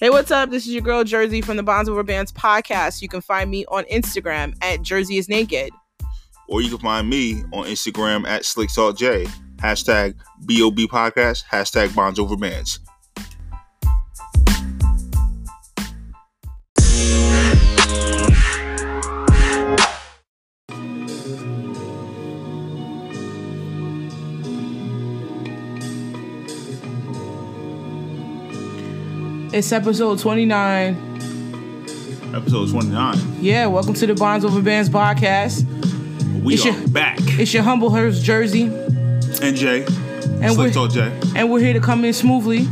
Hey, what's up? This is your girl Jersey from the Bonds Over Bands podcast. You can find me on Instagram at Jersey is Naked. Or you can find me on Instagram at Slick Salt J. Hashtag BOB Podcast, hashtag Bonds Over Bands. It's episode 29. Episode 29. Yeah, welcome to the Bonds Over Bands podcast. We It's are your- back. It's your humble host, Jersey, And Jay. And Slick we're- Salt J. and we're here to come in smoothly.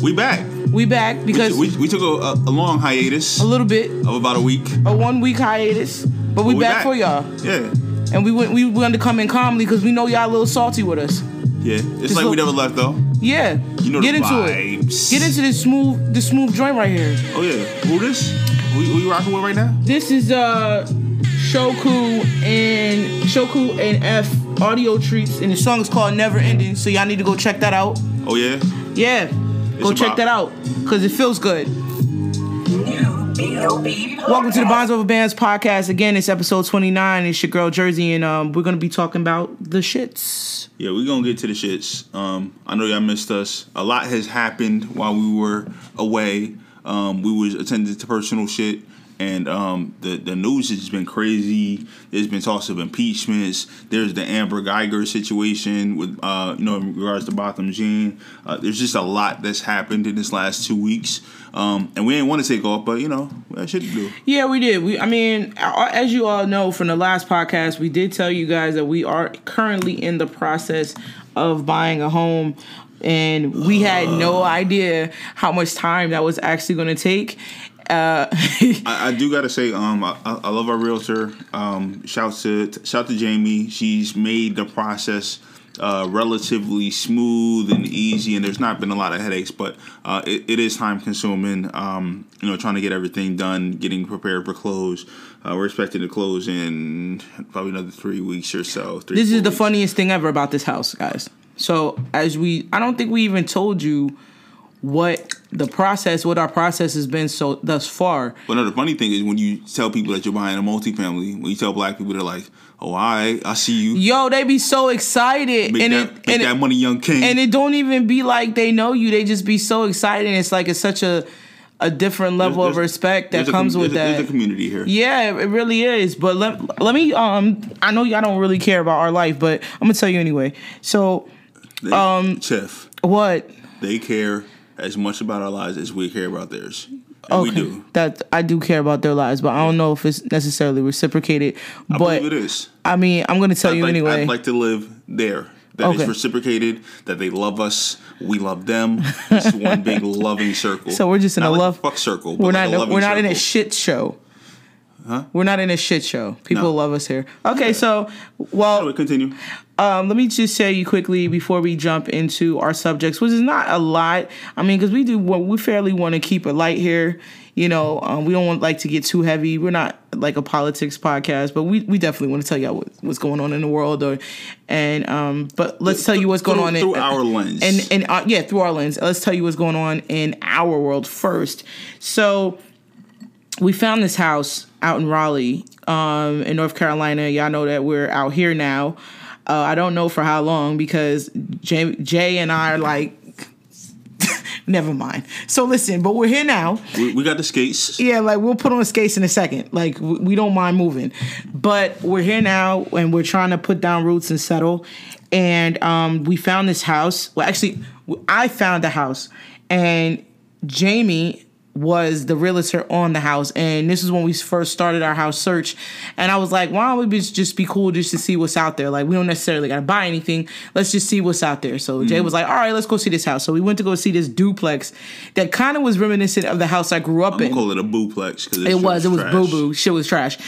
We back. We back because we, we took a, a, a long hiatus a little bit, of about a week. a one week hiatus, but we, But we back, back. for y'all. Yeah. And we went, we wanted to come in calmly because we know y'all a little salty with us. Yeah. It's Just like we never left though. Yeah, You know get into vibes. it. Get into this smooth, this smooth joint right here. Oh yeah. Who this? Who, who you rocking with right now? This is uh Shoku and Shoku and F audio treats, and the song is called Never Ending. So y'all need to go check that out. Oh yeah. Yeah, go It's check that out because it feels good. Welcome to the Bonds Over Bands podcast. Again, it's episode 29. It's your girl Jersey, and um, we're gonna be talking about the shits. Yeah, we're gonna get to the shits. Um, I know y'all missed us. A lot has happened while we were away. Um, we was attending to personal shit, and um, the the news has been crazy. There's been talks of impeachments. There's the Amber Geiger situation with uh, you know in regards to Botham Jean. Uh, there's just a lot that's happened in this last two weeks, um, and we didn't want to take off, but you know we had to do. Yeah, we did. We, I mean, as you all know from the last podcast, we did tell you guys that we are currently in the process of buying a home, and we had no idea how much time that was actually going to take. Uh, I, I do gotta say, um, I, I love our realtor. Um, shout to shout to Jamie. She's made the process uh, relatively smooth and easy, and there's not been a lot of headaches. But uh, it, it is time consuming. Um, you know, trying to get everything done, getting prepared for close. Uh, we're expecting to close in probably another three weeks or so. Three, this is the weeks. funniest thing ever about this house, guys. So as we, I don't think we even told you what the process, what our process has been so thus far. But no, the funny thing is when you tell people that you're buying a multifamily, when you tell black people, they're like, "Oh, I I see you." Yo, they be so excited, Make and that, it, make and that it, money, young king. and it don't even be like they know you. They just be so excited. It's like it's such a a different level of There's- respect that there's a comes with there's a- that. There's a community here. yeah, it really is. But let let me um I know y'all don't really care about our life, but I'm gonna tell you anyway. So um, Chef, what? they care as much about our lives as we care about theirs. And we do. That I do care about their lives, but I don't know if it's necessarily reciprocated. I but believe it is. I mean, I'm gonna tell I'd you like, anyway. I'd like to live there. That is Okay. reciprocated. That they love us. We love them. It's one big loving circle. So we're just in Not a like love- fuck circle. But we're not. a in a, loving we're not in a shit show. Huh? We're not in a shit show. People No. love us here. Okay, so well, Anyway, continue. Um, let me just tell you quickly before we jump into our subjects, which is not a lot. I mean, because we do what we fairly want to keep it light here. You know, um, we don't want like to get too heavy. We're not like a politics podcast, but we, we definitely want to tell y'all what, what's going on in the world. Or and um, but let's tell you what's going Through- on in, through our lens. and and uh, yeah, through our lens. Let's tell you what's going on in our world first. So we found this house out in Raleigh, um, in North Carolina. Y'all know that we're out here now. Uh, I don't know for how long because Jay, Jay and I are like, never mind. So listen, but we're here now. We, we got the skates. Yeah, like we'll put on skates in a second. Like we, we don't mind moving, but we're here now and we're trying to put down roots and settle. And um, we found this house. Well, actually, I found the house, and Jamie was the realtor on the house. And this is when we first started our house search. And I was like, why don't we just be cool just to see what's out there? Like, we don't necessarily got to buy anything. Let's just see what's out there. So Jay was like, all right, let's go see this house. So we went to go see this duplex that kind of was reminiscent of the house I grew up I'm in. call it a booplex because It was. It was boo boo. Shit was trash.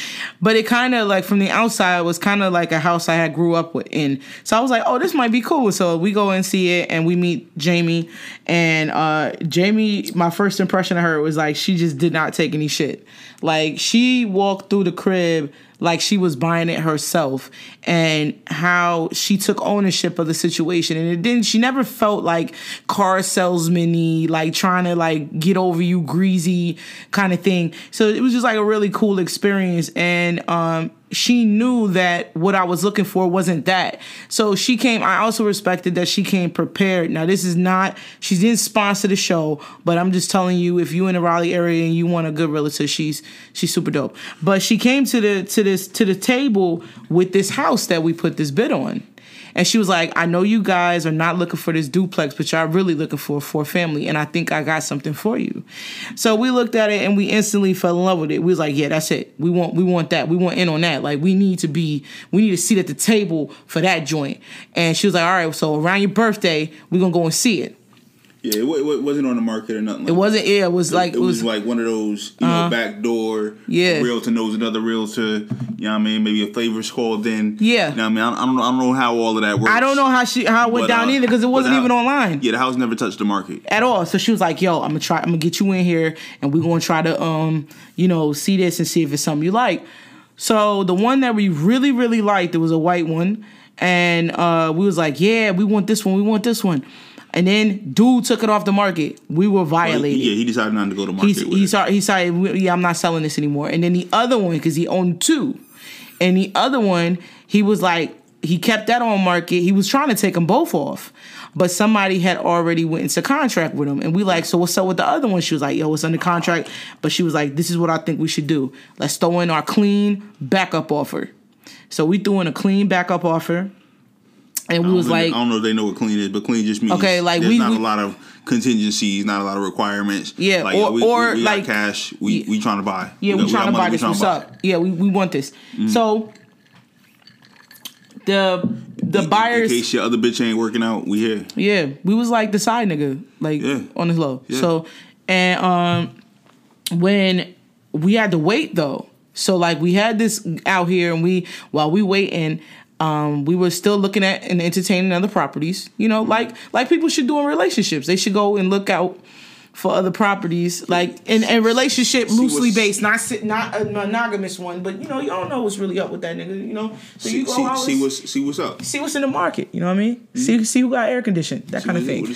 But it kind of like from the outside was kind of like a house I had grew up with in. So I was like, oh, this might be cool. So we go and see it, and we meet Jamie. And uh, Jamie, my first impression of her was like she just did not take any shit. Like she walked through the crib like she was buying it herself and how she took ownership of the situation. And it didn't she never felt like car salesman like trying to like get over you greasy kind of thing. So it was just like a really cool experience. And um she knew that what I was looking for wasn't that. So she came, I also respected that she came prepared. Now, this is not, she didn't sponsor the show, but I'm just telling you, if you in the Raleigh area and you want a good realtor, she's she's super dope. But she came to the to this to the table with this house that we put this bid on. And she was like, I know you guys are not looking for this duplex, but y'all really looking for for family. And I think I got something for you. So we looked at it and we instantly fell in love with it. We was like, yeah, that's it. We want we want that. We want in on that. Like we need to be, we need a seat at the table for that joint. And she was like, all right, so around your birthday, we're gonna go and see it. Yeah, it, it wasn't on the market or nothing. Like it wasn't. Yeah, it was like it, was, like one of those you uh, know back door. Yeah, realtor knows another realtor. You know what I mean? Maybe a favor's called in. Yeah, you know what I mean? I, don't know. I don't know how all of that works. I don't know how she how it went but, down uh, either because it wasn't even online. Yeah, the house never touched the market at all. So she was like, "Yo, I'm gonna try. I'm gonna get you in here, and we're gonna try to um you know see this and see if it's something you like." So the one that we really really liked, it was a white one, and uh we was like, "Yeah, we want this one. We want this one." And then dude took it off the market. We were oh, violated. Well, yeah, he decided not to go to market. He's, he started. He decided, yeah, I'm not selling this anymore. And then the other one, because he owned two, and the other one, he was like, he kept that on market. He was trying to take them both off, but somebody had already went into contract with him. And we like, so what's up with the other one? She was like, yo, it's under contract. But she was like, this is what I think we should do. Let's throw in our clean backup offer. So we threw in a clean backup offer and we was like, I don't know if they know what clean is, but clean just means okay, like there's we, not we, a lot of contingencies, not a lot of requirements. Yeah, like, or, we, or we, like cash, we yeah. we trying to buy. Yeah, we, we trying to buy this. What's up? Yeah, we, we want this. Mm-hmm. So the the buyers. In case your other bitch ain't working out, we here. Yeah, we was like the side nigga, like yeah. on the low. Yeah. So and um when we had to wait though. So like we had this out here, and we while we waiting, um, we were still looking at and entertaining other properties. You know, like like people should do in relationships. They should go and look out for other properties, like in a relationship loosely based, not not a monogamous one. But you know, you don't know what's really up with that nigga. You know, so see, you go see, always, see what's see what's up, see what's in the market. You know what I mean? Mm-hmm. See see who got air conditioned, that see kind of thing.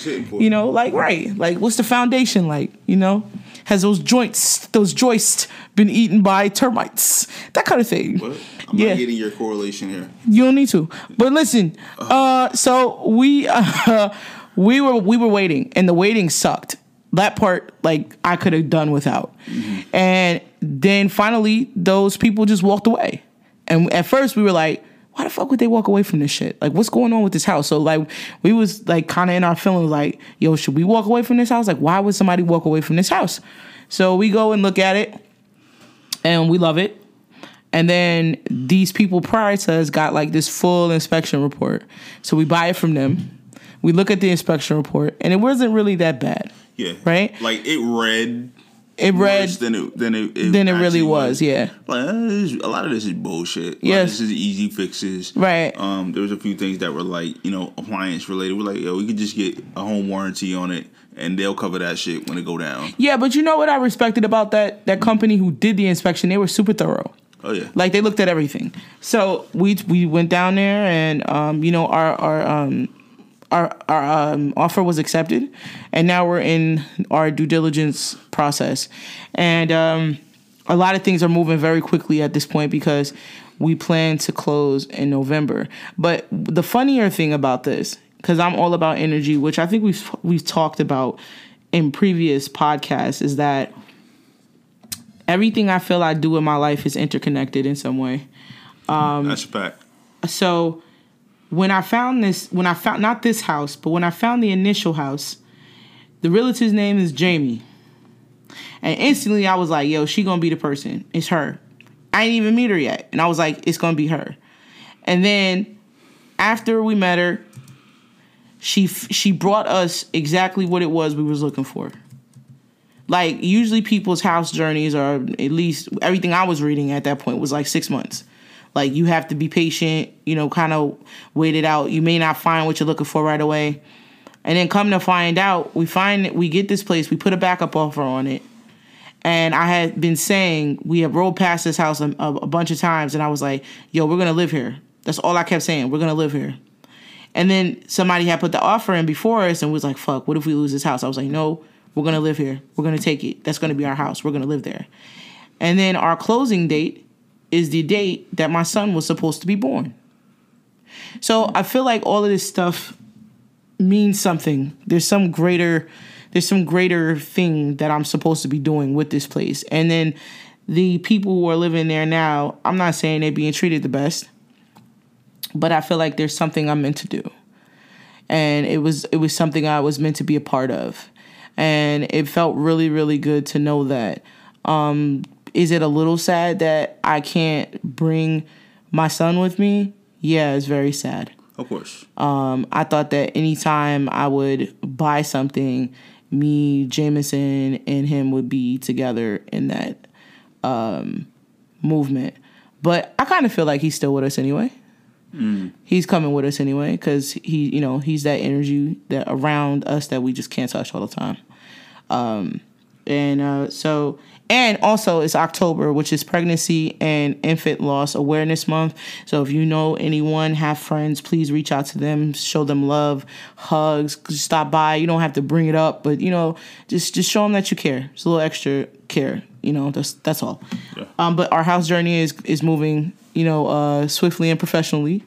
You know, like right, like what's the foundation like? You know, has those joints, those joists been eaten by termites? That kind of thing. What? I'm yeah. not getting your correlation here. You don't need to. But listen, uh, so we uh, we were we were waiting, and the waiting sucked. That part, like, I could have done without. Mm-hmm. And then finally, those people just walked away. And at first, we were like, why the fuck would they walk away from this shit? Like, what's going on with this house? So, like, we was like kind of in our feelings, like, yo, should we walk away from this house? Like, why would somebody walk away from this house? So we go and look at it, and we love it. And then these people prior to us got like this full inspection report. So we buy it from them. We look at the inspection report, and it wasn't really that bad. Yeah. Right. Like it read. It read than it than it, it than it really was. was. Yeah. Like a lot of this is bullshit. Yes. This is easy fixes. Right. Um. There was a few things that were like you know appliance related. We're like, yo, we could just get a home warranty on it and they'll cover that shit when it go down. Yeah, but you know what I respected about that that company who did the inspection? They were super thorough. Oh yeah. Like they looked at everything. So we we went down there and um, you know our our um our our um, offer was accepted, and now we're in our due diligence process, and um, a lot of things are moving very quickly at this point because we plan to close in November. But the funnier thing about this, because I'm all about energy, which I think we've we've talked about in previous podcasts, is that everything I feel I do in my life is interconnected in some way. Um, That's a fact. So when I found this, when I found not this house, but when I found the initial house, the realtor's name is Jamie, and instantly I was like, "Yo, she gonna be the person. It's her." I ain't even meet her yet, and I was like, "It's gonna be her." And then after we met her, she she brought us exactly what it was we was looking for like usually people's house journeys are at least everything I was reading at that point was like six months. Like you have to be patient, you know, kind of wait it out. You may not find what you're looking for right away. And then come to find out, we find we get this place, we put a backup offer on it. And I had been saying we have rolled past this house a, a, bunch of times, and I was like, "Yo, we're gonna live here." That's all I kept saying. We're gonna live here. And then somebody had put the offer in before us, and was like, "Fuck, what if we lose this house?" I was like, "No, we're gonna live here. We're gonna take it. That's gonna be our house. We're gonna live there." And then our closing date is the date that my son was supposed to be born. So I feel like all of this stuff means something. There's some greater there's some greater thing that I'm supposed to be doing with this place. And then the people who are living there now, I'm not saying they're being treated the best, but I feel like there's something I'm meant to do. And it was it was something I was meant to be a part of. And it felt really, really good to know that. Um, is it a little sad that I can't bring my son with me? Yeah, it's very sad. Of course. Um, I thought that anytime I would buy something, me, Jameson, and him would be together in that um, movement. But I kind of feel like he's still with us anyway. He's coming with us anyway because he, you know, he's that energy that around us that we just can't touch all the time. Um, and uh, so, and also it's October, which is Pregnancy and Infant Loss Awareness Month. So if you know anyone, have friends, please reach out to them, show them love, hugs, stop by. You don't have to bring it up, but you know, just just show them that you care. It's a little extra care. You know, that's that's all. Yeah. Um, but our house journey is is moving, you know, uh, swiftly and professionally,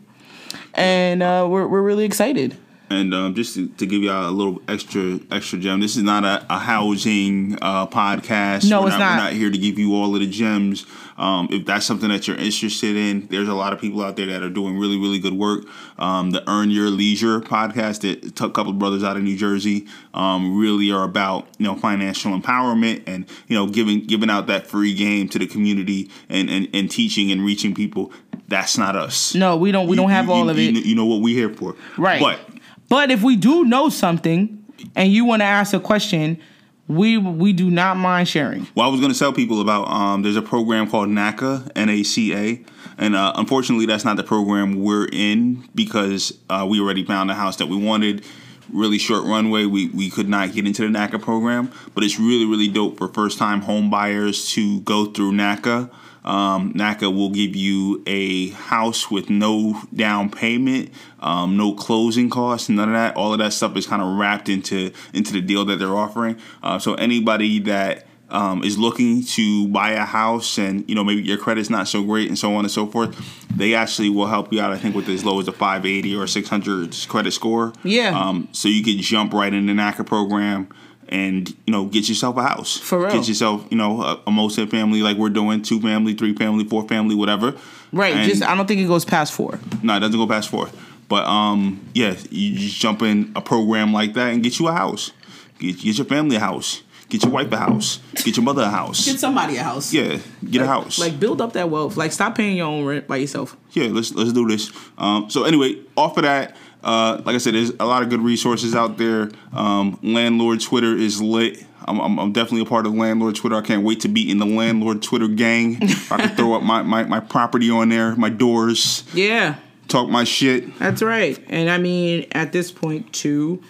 and uh, we're we're really excited. And um, just to, to give y'all a little extra extra gem, this is not a, a housing uh, podcast. No, we're it's not, not. We're not here to give you all of the gems. Um, if that's something that you're interested in, there's a lot of people out there that are doing really really good work. Um, the Earn Your Leisure podcast, that took a couple of brothers out of New Jersey, um, really are about you know financial empowerment and you know giving giving out that free game to the community and and, and teaching and reaching people. That's not us. No, we don't. We You- don't have you- all you- of it. kn- You know what we're here for, Right. But But if we do know something and you want to ask a question, we we do not mind sharing. Well, I was going to tell people about um, there's a program called NACA, N A C A, and uh, unfortunately, that's not the program we're in because uh, we already found the house that we wanted. Really short runway. We we could not get into the NACA program, but it's really really dope for first time home buyers to go through NACA. Um, NACA will give you a house with no down payment, um, no closing costs, none of that. All of that stuff is kind of wrapped into into the deal that they're offering. Uh, so anybody that um, is looking to buy a house and you know maybe your credit's not so great and so on and so forth, they actually will help you out. I think with as low as a 580 or 600 credit score. Yeah. Um, so you could jump right in the NACA program and you know get yourself a house. For real. Get yourself you know a, a multi-family like we're doing, two family, three family, four family, whatever. Right. And- just I don't think it goes past four. no, it doesn't go past four. But um, yeah, you just jump in a program like that and get you a house. Get, get your family a house. Get your wife a house. Get your mother a house. Get somebody a house. Yeah, get a house. Like build up that wealth. Like stop paying your own rent by yourself. yeah, let's let's do this. Um, so anyway, off of that, uh, like I said, there's a lot of good resources out there. Um, landlord Twitter is lit. I'm, I'm, I'm definitely a part of landlord Twitter. I can't wait to be in the landlord Twitter gang. I can throw up my, my, my property on there, my doors, Yeah. talk my shit. That's right. And I mean, at this point too,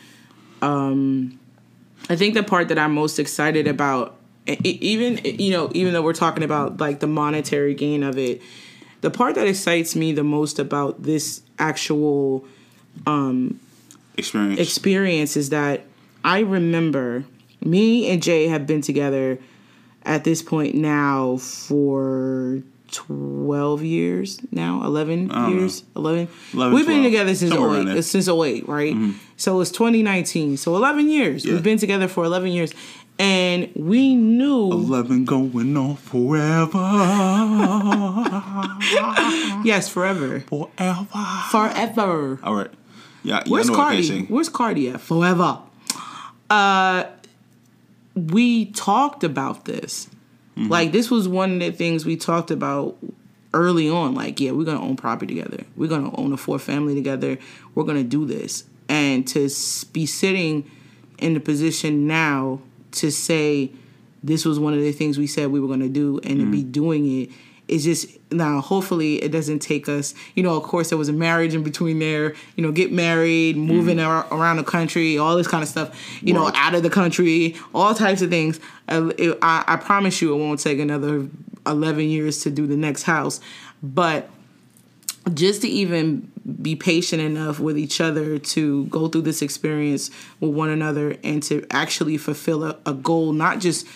um, I think the part that I'm most excited about, even you know, even though we're talking about like the monetary gain of it, the part that excites me the most about this actual Um, experience. experience. is that I remember. Me and Jay have been together at this point now for 12 years now 11 years 11, 11, we've been together since somewhere oh, around 08 since 08 right? Mm-hmm. So it's 2019 so 11 years. Yeah. we've been together for 11 years. And we knew 11 going on forever. yes forever. Forever. forever. All right. Yeah, yeah, Where's I know what I Cardi? Where's Cardi at? Forever. Uh, we talked about this. Mm-hmm. Like this was one of the things we talked about early on. Like, yeah, we're gonna own property together. We're gonna own a four family together. We're gonna do this. And to be sitting in the position now to say this was one of the things we said we were gonna do, and to be Mm-hmm. doing it it's just now hopefully it doesn't take us you know of course there was a marriage in between there you know get married moving ar- around the country all this kind of stuff you know out of the country all types of things. Uh, it, I, I promise you it won't take another 11 years to do the next house. But just to even be patient enough with each other to go through this experience with one another and to actually fulfill a, a goal not just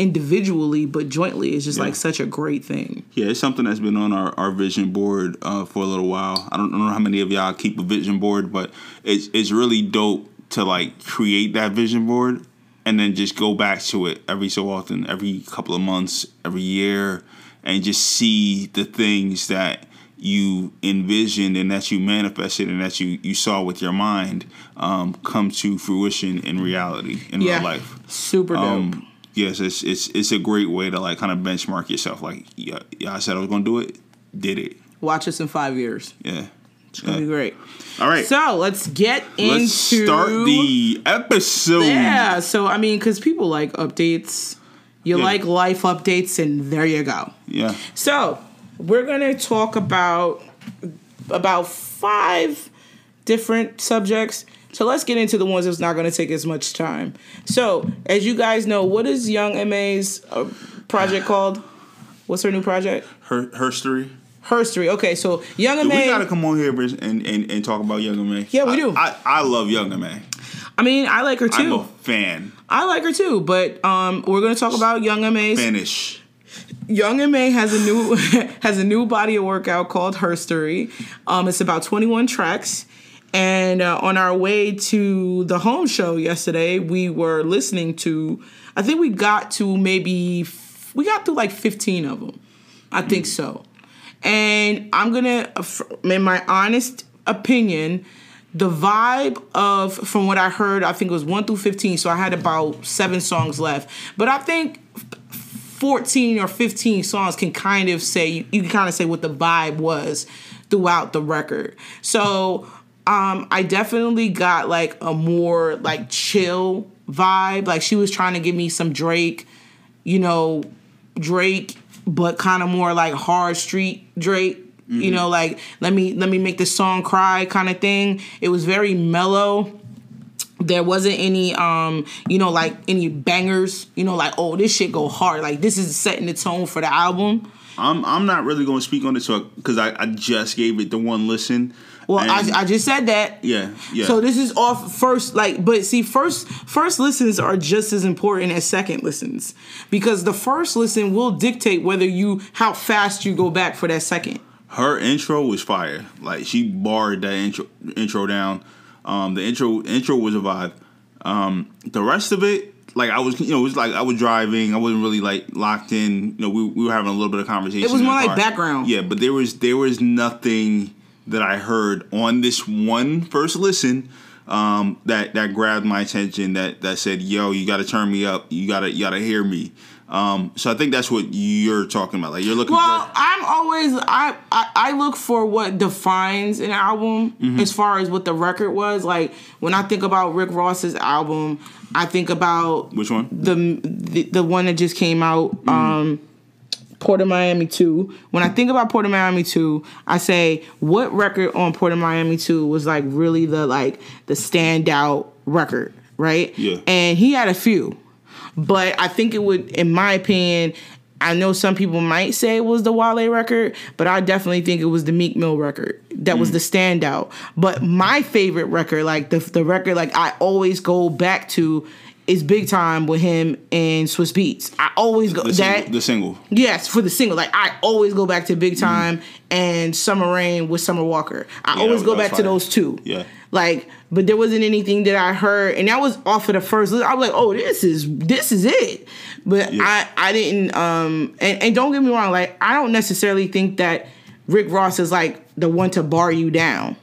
individually but jointly is just like such a great thing Yeah, it's something that's been on our, our vision board uh, for a little while. I don't, I don't know how many of y'all keep a vision board, but it's it's really dope to like create that vision board and then just go back to it every so often, every couple of months, every year, and just see the things that you envisioned and that you manifested and that you, you saw with your mind um, come to fruition in reality in yeah real life. super dope Um, yes, it's it's it's a great way to like kind of benchmark yourself. Like, yeah, yeah, I said I was gonna do it, did it. watch us in five years Yeah. it's gonna be great All right. so let's get into Let's start the episode. yeah so i mean because people like updates you Yeah. like life updates and there you go Yeah. So we're gonna talk about about five different subjects. So let's get into the ones that's not gonna take as much time. So as you guys know, what is Young MA's uh, project called? What's her new project? Her herstory. Herstory. Okay, so Young MA. We gotta come on here and, and, and talk about Young MA. Yeah, we do. I, I, I love Young MA. I mean, I like her too. I'm a fan. I like her too. But um, we're gonna talk about Young MA's Fanish. Young Ma has a new has a new body of workout called Herstory. Um, it's about 21 tracks. And uh, on our way to the home show yesterday, we were listening to. I think we got to maybe we got through like 15 of them. I think so. And I'm gonna, in my honest opinion, the vibe of from what I heard, I think it was one through 15. So I had about seven songs left. But I think 14 or 15 songs can kind of say you can kind of say what the vibe was throughout the record so um i definitely got like a more like chill vibe. Like she was trying to give me some drake you know drake but kind of more like hard street drake you know like let me let me make this song cry kind of thing. It was very mellow. There wasn't any um you know like any bangers you know like oh this shit go hard. Like this is setting the tone for the album. I'm I'm not really gonna speak on this because I, I just gave it the one listen. Well And- I, I just said that yeah yeah. so this is off first like but see first first listens are just as important as second listens because the first listen will dictate whether you how fast you go back for that second her intro was fire. Like she barred that intro intro down. Um, the intro intro was a vibe. Um, the rest of it, like I was, you know, it was like I was driving. I wasn't really like locked in. You know, we, we were having a little bit of conversation. It was more like car. background. Yeah, but there was there was nothing that I heard on this one first listen um, that that grabbed my attention. That that said, "Yo, you got to turn me up. You gotta you gotta hear me." Um, so I think that's what you're talking about. Like you're looking for Well, for. I'm always I, I I look for what defines an album Mm-hmm. as far as what the record was. Like when I think about Rick Ross's album, I think about Which one? the the, the one that just came out. Um, Port of Miami 2. When I think about Port of Miami 2, I say what record on Port of Miami 2 was like really the like the standout record, right? Yeah. And he had a few. But I think it would in my opinion, I know some people might say it was the Wale record, but I definitely think it was the Meek Mill record that was mm. the standout. But my favorite record, like the the record like I always go back to is Big Tyme with him and Swizz Beatz. I always go The that single, the single. Yes, for the single. Like I always go back to Big Tyme and Summer Reign with Summer Walker. I Yeah, always go back to those two. Yeah. Like, but there wasn't anything that I heard, and that was off of the first list. I was like, oh, this is this is it. But Yeah. I I didn't um and, and don't get me wrong, like I don't necessarily think that Rick Ross is like the one to bar you down.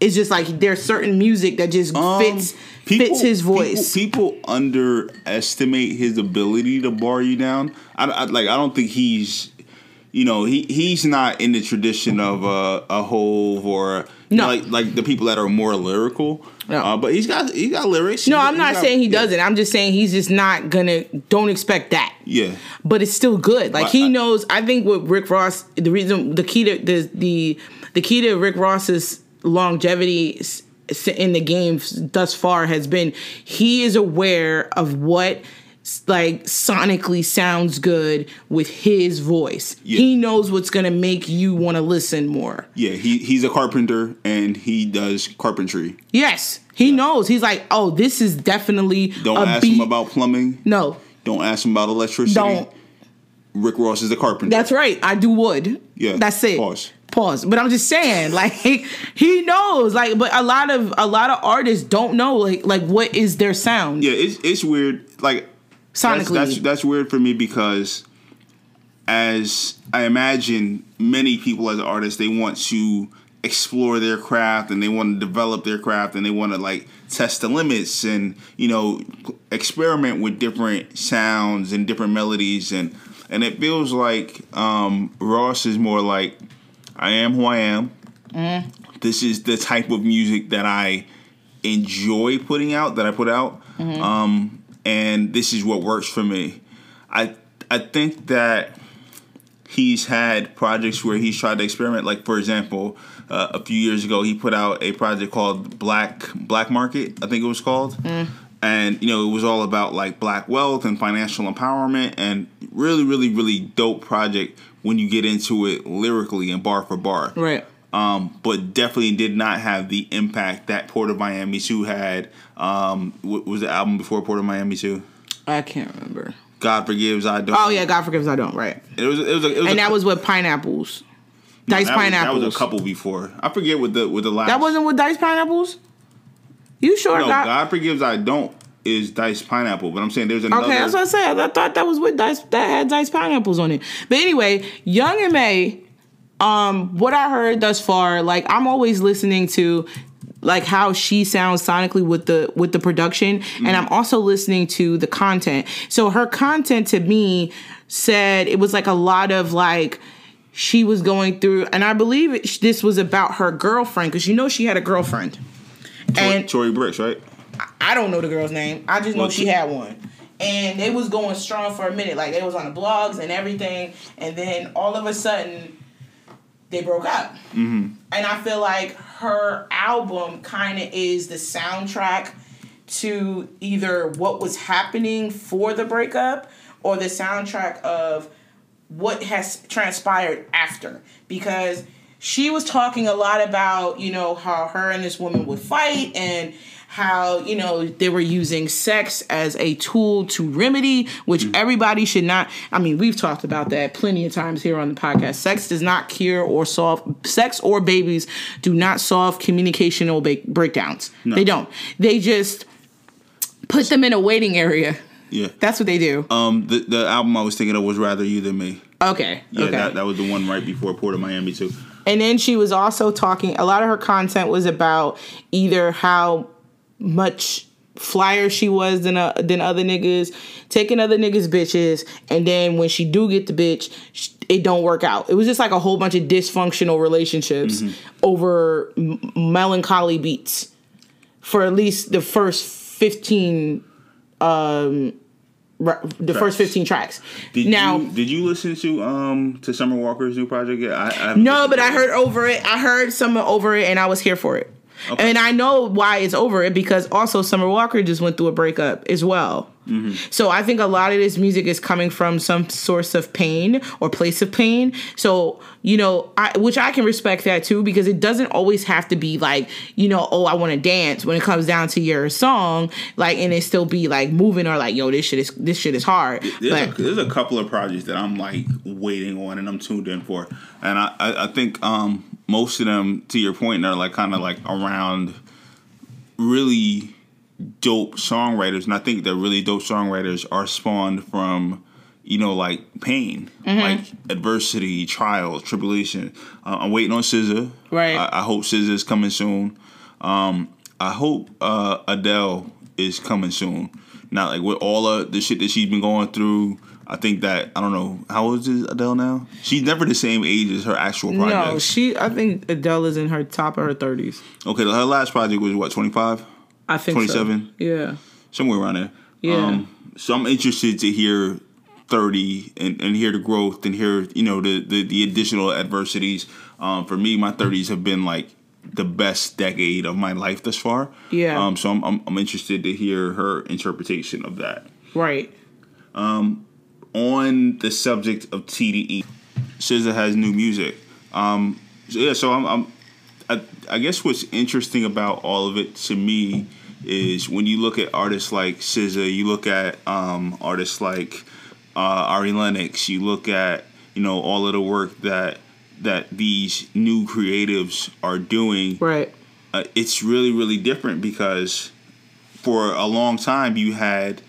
It's just like there's certain music that just Um, fits fits his voice. People, people underestimate his ability to bar you down. I, I- like. I don't think he's you know, he he's not in the tradition of uh, a Hove or No. like like the people that are more lyrical. No. Uh, but he's got he got lyrics. No, He- I'm not got- saying he yeah. doesn't. I'm just saying he's just not gonna. Don't expect that. Yeah. But it's still good. Like he knows. I think with Rick Ross, the reason the key to the the the key to Rick Ross's longevity in the game thus far has been he is aware of what like sonically sounds good with his voice. Yeah. He knows what's gonna make you want to listen more. Yeah, he he's a carpenter and he does carpentry. Yes, he knows. He's like, oh, this is definitely Don't ask beat. him about plumbing. no. Don't ask him about electricity. Don't. Rick Ross is a carpenter. That's right. I do wood. Yeah, That's it. pause. Pause. But I'm just saying, like he knows. Like, but a lot of a lot of artists don't know like like what is their sound yeah, it's it's weird. Like that's, sonically. that's that's weird for me because as I imagine many people as artists, they want to explore their craft and they want to develop their craft and they want to like test the limits and you know experiment with different sounds and different melodies and and it feels like um, Ross is more like I am who I am. This is the type of music that I enjoy putting out that I put out, um, and this is what works for me. I I think that he's had projects where he's tried to experiment. Like for example, uh, a few years ago, he put out a project called Black Black Market. I think it was called. And you know it was all about like black wealth and financial empowerment, and really, really, really dope project when you get into it lyrically and bar for bar right. um, but definitely did not have the impact that Port of Miami 2 had. Um, what was the album before Port of Miami 2? I can't remember. God Forgives, I Don't. Oh yeah, God forgives I don't. Right. It was, it was, a, it was And a, that was with pineapples. Diced that was- pineapples. That was a couple before. I forget what the with the last. That wasn't with diced pineapples. You sure? No, God- God Forgives, I Don't is Dice Pineapple. But I'm saying there's another. Okay, that's what I said. I thought that was with dice that had diced pineapples on it. But anyway, Young MA, um, what I heard thus far, like I'm always listening to like how she sounds sonically with the with the production and I'm also listening to the content. So her content to me said it was like a lot of like she was going through and I believe it, this was about her girlfriend cuz you know she had a girlfriend. And Tory Bricks, right? I don't know the girl's name. I just know Well, she had one. And they was going strong for a minute. Like they was on the blogs and everything. And then all of a sudden they broke up. Mm-hmm. And I feel like her album kind of is the soundtrack to either what was happening for the breakup or the soundtrack of what has transpired after because she was talking a lot about you know how her and this woman would fight and how you know they were using sex as a tool to remedy which everybody should not i mean we've talked about that plenty of times here on the podcast. Sex does not cure or solve sex or babies do not solve communicational ba- breakdowns. They don't. They just put them in a waiting area. Yeah. that's what they do. Um, the the album I was thinking of was Rather You Than Me. okay Yeah, okay. that, that was the one right before Port of Miami too. And then she was also talking, a lot of her content was about either how much flyer she was than uh, than other niggas, taking other niggas bitches, and then when she do get the bitch, sh- it don't work out. It was just like a whole bunch of dysfunctional relationships over m- melancholy beats for at least the first 15 um the first Tracks. 15 tracks. Did now you did you listen to um to Summer Walker's new project yet? I, I No, but I heard over it. I heard Summer over it, and I was here for it. And I know why it's over it because also Summer Walker just went through a breakup as well. Mm-hmm. So I think a lot of this music is coming from some source of pain or place of pain. So you know, I which I can respect that too because it doesn't always have to be like you know, oh, I want to dance when it comes down to your song, like, and it still be like moving or like, yo, this shit is this shit is hard. There's, But a, there's a couple of projects that I'm like waiting on and I'm tuned in for, and I I, I think um most of them, to your point, are like kind of like around really dope songwriters, and I think that really dope songwriters are spawned from you know like pain, Mm-hmm. like adversity, trials, tribulation. Uh, I'm waiting on SZA. Right. I, I hope SZA is coming soon. Um, I hope uh, Adele is coming soon. Not like with all of the shit that she's been going through. I think that I don't know how old is Adele now. She's never the same age as her actual project. No, she. I think Adele is in her top of her thirties. okay, her last project was what twenty five, I think twenty seven. so. Yeah. somewhere around there. Yeah. Um, so I'm interested to hear thirty and, and hear the growth and hear you know the the, the additional adversities. Um, for me, my thirties have been like the best decade of my life thus far. Yeah. Um, so I'm, I'm I'm interested to hear her interpretation of that. Right. On the subject of TDE, SZA has new music. Um, so yeah, so I'm, I'm I, I guess what's interesting about all of it to me is when you look at artists like SZA, you look at um, artists like uh, Ari Lennox, you look at you know all of the work that that these new creatives are doing Right. uh, it's really really different because for a long time you had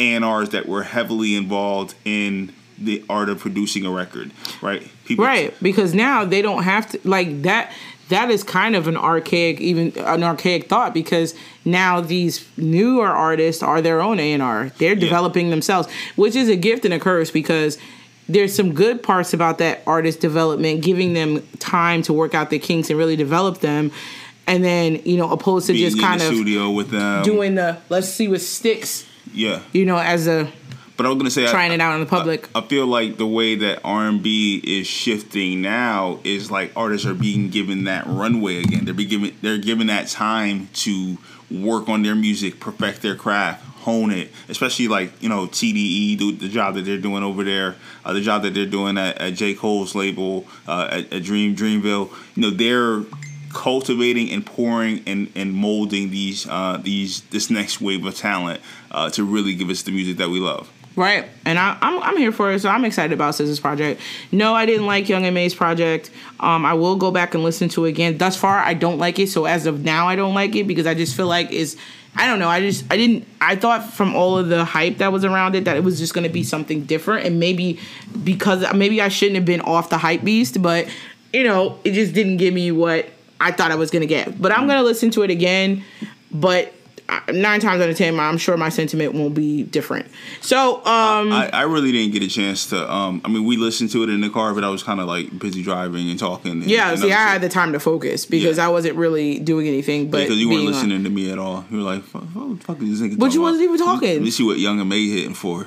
A&Rs that were heavily involved in the art of producing a record, right? People, Right, because now they don't have to like that. That is kind of an archaic, even an archaic thought, because now these newer artists are their own A and R. They're developing themselves, which is a gift and a curse because there's some good parts about that artist development, giving them time to work out the kinks and really develop them, and then you know, opposed to Being just in kind of studio with them, doing the let's see what sticks, yeah. you know, as a But I was gonna say, I- trying it out in the public. I feel like the way that R and B is shifting now is like artists are being given that runway again. They're being given they're given that time to work on their music, perfect their craft, hone it. Especially like you know TDE, the, the job that they're doing over there, uh, the job that they're doing at, at J Cole's label, uh, at, at Dream Dreamville. You know they're cultivating and pouring and, and molding these uh, these this next wave of talent uh, to really give us the music that we love. Right, and I, I'm I'm here for it, so I'm excited about SZA's project. No, I didn't like Young MA's project. Um, I will go back and listen to it again. Thus far, I don't like it. So as of now, I don't like it because I just feel like is I don't know. I just I didn't. I thought from all of the hype that was around it that it was just going to be something different, and maybe because maybe I shouldn't have been off the hype beast, but you know, it just didn't give me what I thought I was to get. But I'm going to listen to it again, but. uh, Nine times out of ten, I'm sure my sentiment won't be different. So, um, I, I really didn't get a chance to. Um, I mean, we listened to it in the car, but I was kind of like busy driving and talking. And, Yeah, and see, I had the time to focus because Yeah. I wasn't really doing anything. But because you weren't on- listening to me at all. You were like, "Fuck, what the fuck is this nigga?" But you wasn't even talking. Let me see what Young MA hitting for.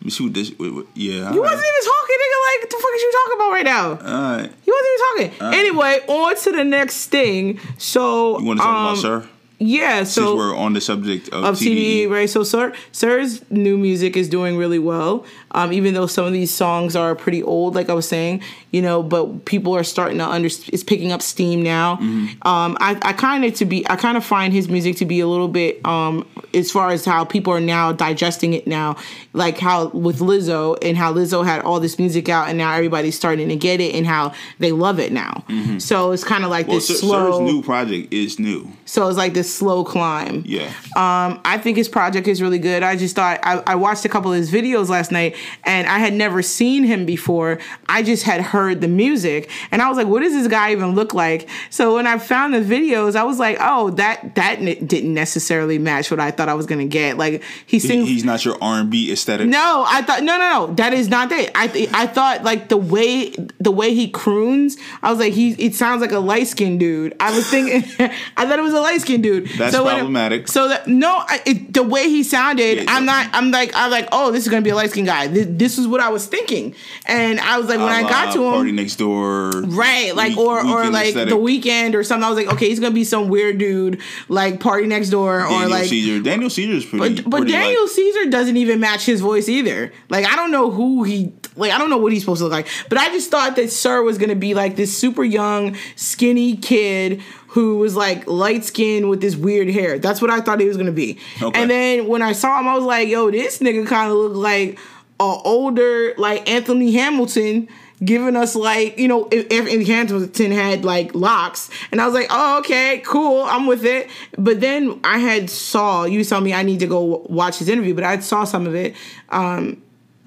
Let me see what this. What, what, yeah, You wasn't even talking, nigga. Like, what the fuck is you talking about right now? All right. You wasn't even talking. Anyway, on to the next thing. So, You want to talk um, about Sir? Yeah, so Since we're on the subject of, of TDE. TDE, right? So Sir Sir's new music is doing really well. Um, even though some of these songs are pretty old, like I was saying, you know, but people are starting to under it's picking up steam now. Mm-hmm. Um, I, I kind of to be I kind of find his music to be a little bit um as far as how people are now digesting it now, like how with Lizzo and how Lizzo had all this music out and now everybody's starting to get it and how they love it now. So it's kind of like Mm-hmm. Well, this Sir, slow. Sir's new project is new. so it's like this slow climb. Yeah. Um, I think his project is really good. I just thought I, I watched a couple of his videos last night, and I had never seen him before. I just had heard the music, and I was like, "What does this guy even look like?" So when I found the videos, I was like, "Oh, that that n- didn't necessarily match what I thought I was gonna get." Like he sings. he's not your R and B aesthetic. No, I thought no, no, no. That is not it. I th- I thought like the way the way he croons. I was like he. It sounds like a light skinned dude. I was thinking. I thought it was a light skinned dude. That's it- problematic. so that no, I, it, the way he sounded, Yeah, I'm so- not. I'm like I'm like oh, this is gonna be a light skinned guy. This, this is what I was thinking, and I was like when I, la got to him. Party next door. Right, like Week- or or like aesthetic. the Weeknd or something. I was like, okay, he's gonna be some weird dude like Party Next Door or Daniel like Caesar. Daniel Caesar's pretty. but, but pretty Daniel like, Caesar doesn't even match his voice either. Like I don't know who he like I don't know what he's supposed to look like. But I just thought that Sir was gonna be like this super young, skinny kid who was like light skinned with this weird hair. That's what I thought he was gonna be. Okay. And then when I saw him, I was like, yo, this nigga kind of looked like older like Anthony Hamilton. Giving us like you know if, if Anthony Hamilton had like locks and I was like oh okay cool I'm with it but then I had saw you tell me I need to go watch his interview but I saw some of it um,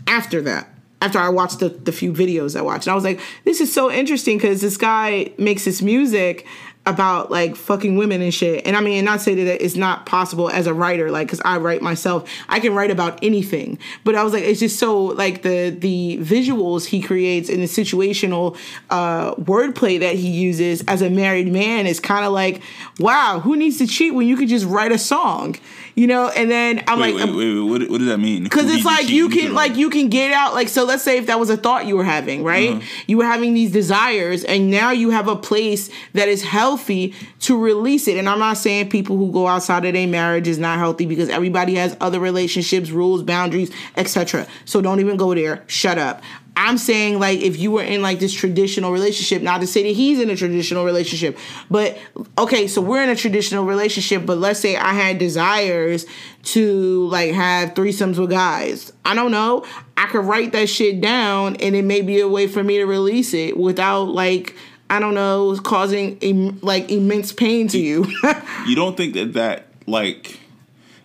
after that after I watched the, the few videos I watched and I was like this is so interesting because this guy makes this music about like fucking women and shit. And I mean, not say that it's not possible as a writer, like because I write myself, I can write about anything. But I was like, it's just so like the the visuals he creates and the situational uh, wordplay that he uses as a married man is kind of like, wow, who needs to cheat when you could just write a song? You know, and then I'm Wait, like, wait, wait, wait, what, what does that mean? because Who it's like you can like you can get out like so let's say if that was a thought you were having right Uh-huh. you were having these desires and now you have a place that is healthy to release it and i'm not saying people who go outside of their marriage is not healthy because everybody has other relationships rules boundaries etc so don't even go there shut up I'm saying like if you were in like this traditional relationship, not to say that he's in a traditional relationship, but okay, so we're in a traditional relationship, but let's say I had desires to like have threesomes with guys. I don't know. I could write that shit down and it may be a way for me to release it without like I don't know causing Im- like immense pain to you. You don't think that that like,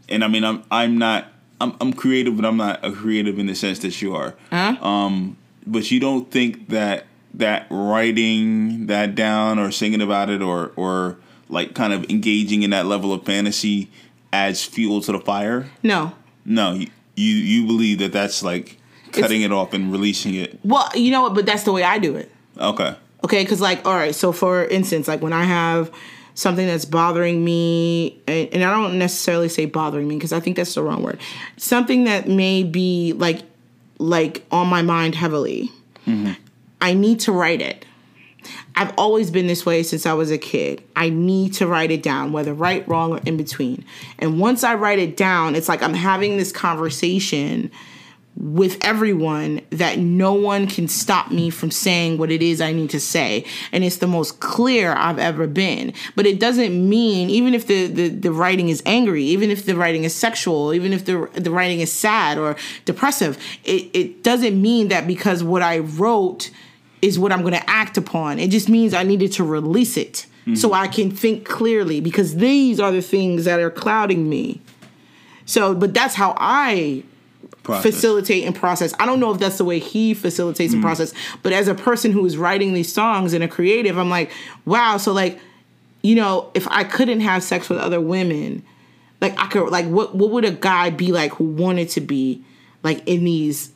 and I mean, I'm I'm not. I'm, I'm creative, but I'm not a creative in the sense that you are. Huh? Um, but you don't think that that writing that down or singing about it or or like kind of engaging in that level of fantasy adds fuel to the fire? no. No, you you, you believe that that's like cutting it off and releasing it. Well, you know what, but that's the way I do it. Okay. Okay, because like, all right, so for instance, like when I have something that's bothering me, and, and I don't necessarily say bothering me because I think that's the wrong word. Something that may be like, like on my mind heavily. Mm-hmm. I need to write it. I've always been this way since I was a kid. I need to write it down, whether right, wrong, or in between. And once I write it down, it's like I'm having this conversation with everyone that no one can stop me from saying what it is I need to say. And it's the most clear I've ever been. But it doesn't mean, even if the, the, the writing is angry, even if the writing is sexual, even if the, the writing is sad or depressive, it, it doesn't mean that because what I wrote is what I'm going to act upon. It just means I needed to release it so mm-hmm. I can think clearly because these are the things that are clouding me. So, but that's how I Process. facilitate and process. I don't know if that's the way he facilitates and mm. process, but as a person who is writing these songs and a creative, I'm like, wow. So like, you know, if I couldn't have sex with other women, like I could, like, what what would a guy be like who wanted to be like in these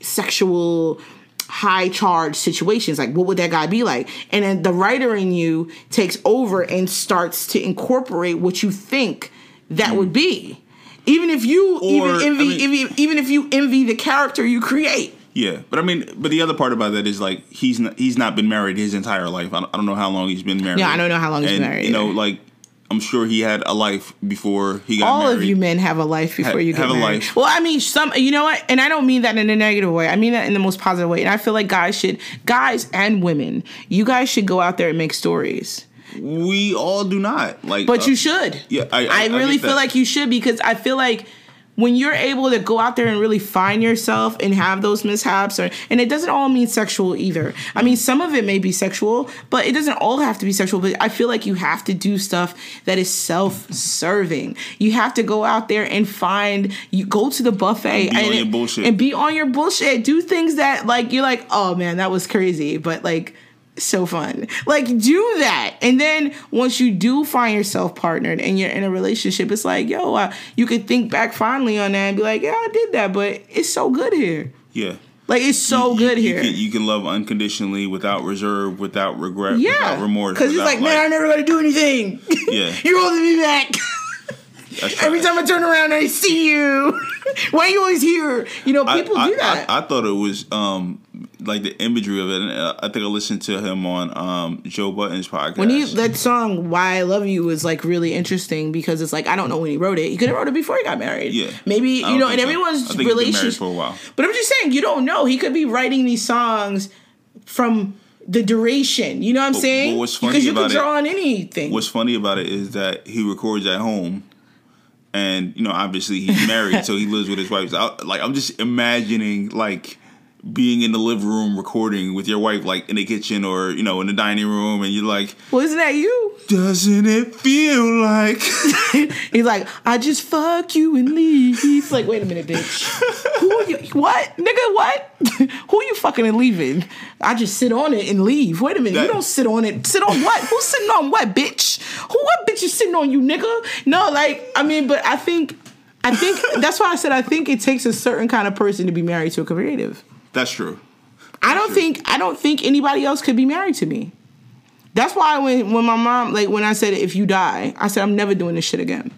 sexual high charge situations like what would that guy be like and then the writer in you takes over and starts to incorporate what you think that mm. would be even if you. Or, even I envy mean- even, even if you envy the character you create Yeah, but I mean, but the other part about that is like he's not he's not been married his entire life. I don't, I don't know how long he's been married. Yeah, I don't know how long he's and, been married You know, either. like I'm sure he had a life before he got all married. All of you men have a life before Ha- you get have a married. life. Well, I mean, some you know what, and I don't mean that in a negative way. I mean that in the most positive way. And I feel like guys should, guys and women, you guys should go out there and make stories. We all do not like, But uh, you should. yeah, I- I- I really get feel that. like you should because I feel like when you're able to go out there and really find yourself and have those mishaps or and it doesn't all mean sexual either. I mean some of it may be sexual, but it doesn't all have to be sexual, but I feel like you have to do stuff that is self-serving. You have to go out there and find you go to the buffet Be on your bullshit. and be on your bullshit. Do things that like you're like, "Oh man, that was crazy," but like so fun. Like do that. And then once you do find yourself partnered and you're in a relationship, it's like, yo, uh, you could think back fondly on that and be like, yeah, I did that, but it's so good here. yeah. Like it's so You- good you here. can, you can love unconditionally, without reserve, without regret, yeah. without remorse. Because he's without, like, man, I never gotta do anything. Yeah. You're holding me back. Every time I turn around, I see you. Why are you always here? You know, I- people I, do that. I, I thought it was um like the imagery of it. And uh, I think I listened to him on um Joe Budden's podcast. when he that song "Why I Love You" was like really interesting because it's like I don't know when he wrote it. He could have wrote it before he got married. Yeah. maybe you know, and so. everyone's I think he's been married relationship. for a while. But I'm just saying, you don't know. He could be writing these songs from the duration. You know what I'm But- saying? but what's funny because you about could it- draw on anything. What's funny about it is that he records at home, and you know, obviously he's married, so he lives with his wife. So I, like, I'm just imagining like being in the living room recording with your wife, like in the kitchen or you know in the dining room, and you're like, Well, isn't that you? "Doesn't it feel like?" He's like, I just fuck you and leave. He's like, wait a minute, bitch. Who are you? What? Nigga, what? Who you fucking and leaving? I just sit on it and leave. Wait a minute. That- you don't sit on it. Sit on what? Who's sitting on what, bitch? Who what bitch is sitting on you, nigga? No, like, I mean, but I think I think that's why I said I think it takes a certain kind of person to be married to a creative. That's true. I don't think I don't think anybody else could be married to me. That's why when when my mom like when I said if you die, I said I'm never doing this shit again.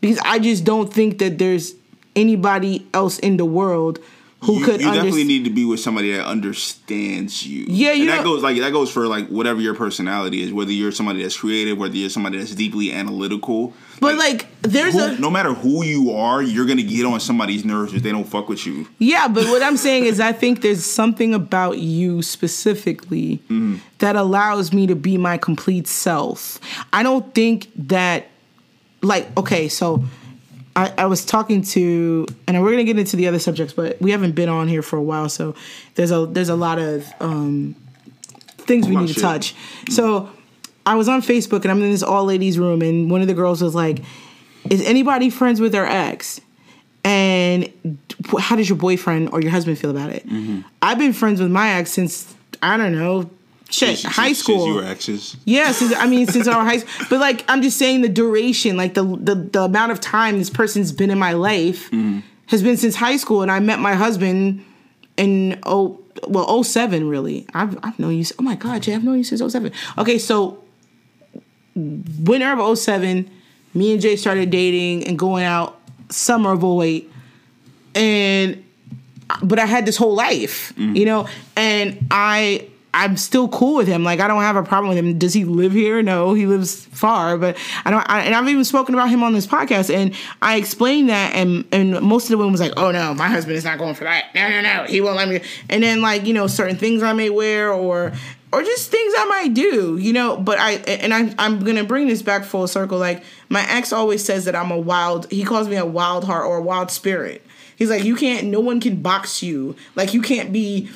Because I just don't think that there's anybody else in the world who you, could you definitely understand. need to be with somebody that understands you. Yeah, you and that goes like that goes for like whatever your personality is. Whether you're somebody that's creative, whether you're somebody that's deeply analytical. But like there's who- a no matter who you are, you're gonna get on somebody's nerves if they don't fuck with you. Yeah, but what I'm saying is, I think there's something about you specifically Mm-hmm. that allows me to be my complete self. I don't think that, like, okay, so I, I was talking to, and we're gonna get into the other subjects, but we haven't been on here for a while, so there's a there's a lot of um, things we need to touch. So I was on Facebook and I'm in this all ladies room, and one of the girls was like, "Is anybody friends with their ex?" And how does your boyfriend or your husband feel about it? Mm-hmm. I've been friends with my ex since I don't know, shit, Since- high school. Since you were exes. Yeah, since I mean since our high school, but like I'm just saying the duration, like the the, the amount of time this person's been in my life mm-hmm. has been since high school, and I met my husband in oh well 07 really. I've I've known you. Oh my god, Jay, I've known you since 07. Okay, so winter of 07, me and Jay started dating and going out summer of 08, and but I had this whole life, mm-hmm. you know, and I I'm still cool with him. Like I don't have a problem with him. Does he live here? No, he lives far. But I don't. I, and I've even spoken about him on this podcast, and I explained that, and and most of the women was like, "Oh no, my husband is not going for that. No, no, no, he won't let me." And then like you know certain things I may wear or or just things I might do, you know. But I and I I'm gonna bring this back full circle. Like my ex always says that I'm a wild. He calls me a wild heart or a wild spirit. He's like, you can't. No one can box you. Like you can't be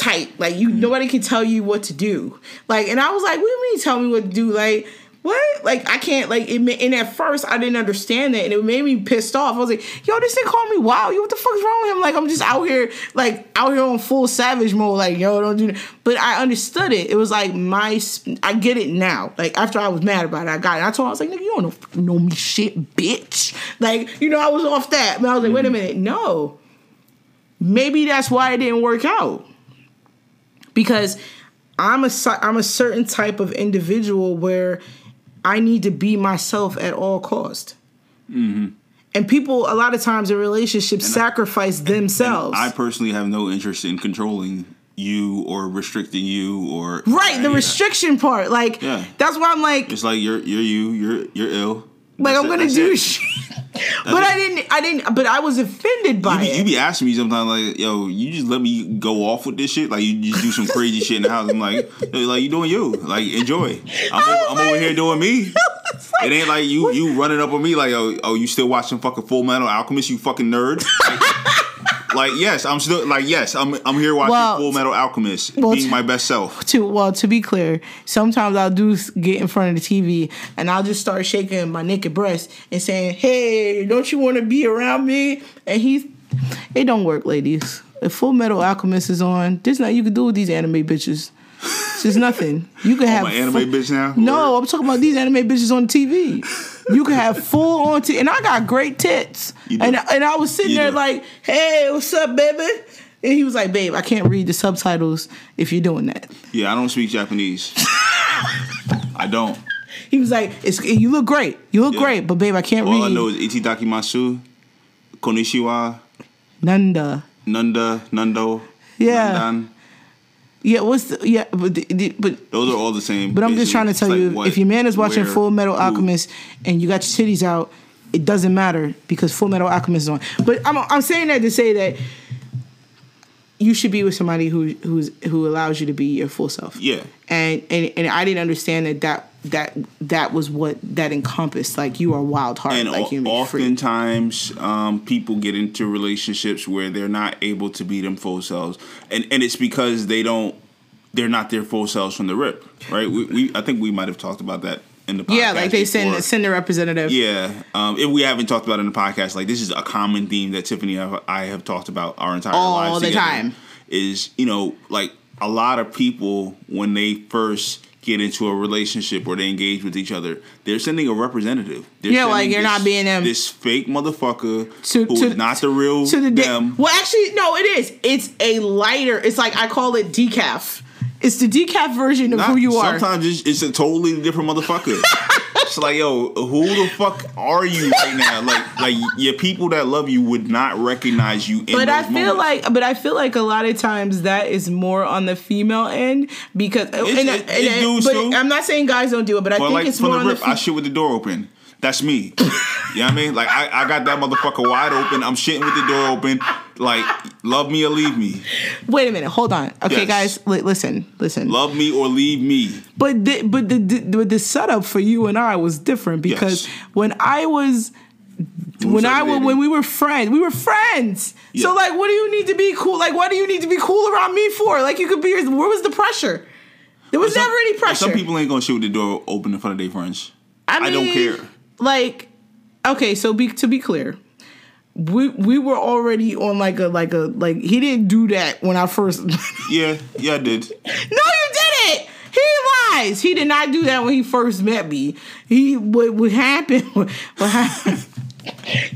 tight. Like you, mm. nobody can tell you what to do. Like, and I was like, what do you mean tell me what to do? Like. What? Like I can't like it. And at first I didn't understand that, and it made me pissed off. I was like, "Yo, this thing called me wow. Yo, what the fuck's wrong with him? Like I'm just out here, like out here on full savage mode. Like yo, don't do that." But I understood it. It was like my. I get it now. Like after I was mad about it, I got it. I told him I was like, "Nigga, you don't know, know me shit, bitch." Like you know, I was off that. But I was like, "Wait a mm. minute, no." Maybe that's why it didn't work out because I'm a I'm a certain type of individual where I need to be myself at all cost. Mm-hmm. And people a lot of times in relationships sacrifice themselves. I personally have no interest in controlling you or restricting you or right, the Yeah. restriction part, like Yeah. that's why I'm like, It's like you're you're you you're you're ill. Like I'm gonna do shit. but I didn't, I didn't, but I was offended by You be, it. you be asking me sometimes like, yo, you just let me go off with this shit. Like you just do some crazy shit in the house. I'm like, like you doing you. Like enjoy. I'm, over, I'm over here doing me. Like- It ain't like you you running up on me like, oh, oh, you still watching fucking Full Metal Alchemist, you fucking nerd. Like, like, yes, I'm still like yes, I'm I'm here watching Well, Full Metal Alchemist, well, being t- my best self. to well to be clear sometimes i'll do get in front of the tv and i'll just start shaking my naked breast and saying hey don't you want to be around me? And he's it don't work ladies. If full metal alchemist is on there's nothing you can do with these anime bitches. There's nothing. You can oh, have Oh, my anime fu- bitch now? no i'm talking about these anime bitches on the tv you can have full on t- and i got great tits and, and i was sitting You there do. like hey what's up baby and he was like, "Babe, I can't read the subtitles if you're doing that." Yeah, I don't speak Japanese. I don't. He was like, "It's you look great. You look Yeah. great, but babe, I can't read. All I read." know is Itidakimasu, Konishiwa, Nanda. Nanda, Nando, Yeah. Nandan. Yeah, what's the yeah, but the, but Those are all the same. but I'm just trying to tell like you, what, if your man is watching where, Full Metal who. Alchemist and you got your titties out, it doesn't matter because Full Metal Alchemist is on. But I'm I'm saying that to say that you should be with somebody who who's who allows you to be your full self. Yeah. And and and I didn't understand that that that that was what that encompassed. Like you are wild heart, and like you o- make free. oftentimes um, people get into relationships where they're not able to be them full selves, and and it's because they don't they're not their full selves from the rip, right? We, we I think we might have talked about that in the podcast Yeah, like they send before. send a representative. Yeah, um, if we haven't talked about it in the podcast, like this is a common theme that Tiffany and I have talked about our entire All lives the together, time. Is you know like a lot of people when they first get into a relationship or they engage with each other, they're sending a representative. They're Yeah, like you're this- not being them. This fake motherfucker To- who to- is not the real to the them. Well, actually, no, it is. It's a lighter. It's like I call it decaf. It's the decaf version of Not- who you are. Sometimes it's, it's a totally different motherfucker. it's like, yo, who the fuck are you right now? Like, like your people that love you would not recognize you. In but I feel moments. like, but I feel like a lot of times that is more on the female end because, and, it- and- it dudes but too. I'm not saying guys don't do it, but I think like it's more the on rip, the. I Fe- shit with the door open. That's me. you know what I mean? Like I, I got that motherfucker wide open. I'm shitting with the door open. Like love me or leave me. Wait a minute, hold on. Okay, Yes. guys, li- listen, listen. Love me or leave me. But the, but the, the but the setup for you and I was different because Yes. when I was when I was when we were friends, we were friends. So like, what do you need to be cool? Like, what do you need to be cool around me for? Like, you could be. Where was the pressure? There was Some- never any pressure. Some people ain't gonna shit with the door open in front of their friends. I don't care. Like, okay, so be to be clear. We we were already on like a like a like he didn't do that when I first Yeah, yeah, I did. No, you didn't. He lies. He did not do that when he first met me. He what what happened what happened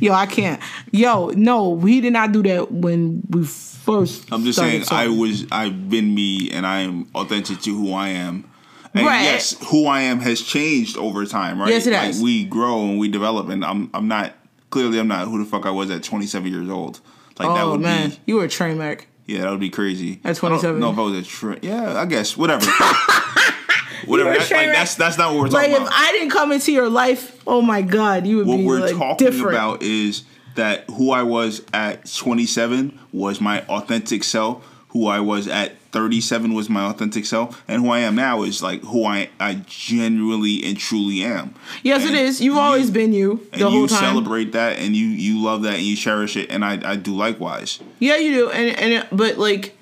Yo, I can't. Yo, no, he did not do that when we first I'm just saying I was I've been me and I am authentic to who I am. And Right. yes, who I am has changed over time, right? Yes, it like has. we grow and we develop and I'm I'm not clearly I'm not who the fuck I was at 27 years old. Like that Oh would man, be you were a train wreck. yeah, that would be crazy. At I 27. know if I was a tra- yeah, I guess whatever. whatever. That's, like, that's that's not what we're talking Like talking if. I didn't come into your life, oh my god, you would be. what be we're like talking different. about is that who I was at 27 was my authentic self. Who I was at 37 was my authentic self, and who I am now is like who I I genuinely and truly am. Yes, And it is. You've always been you and the whole you time. celebrate that, and you you love that, and you cherish it, and I I do likewise. Yeah, you do. And and it, but like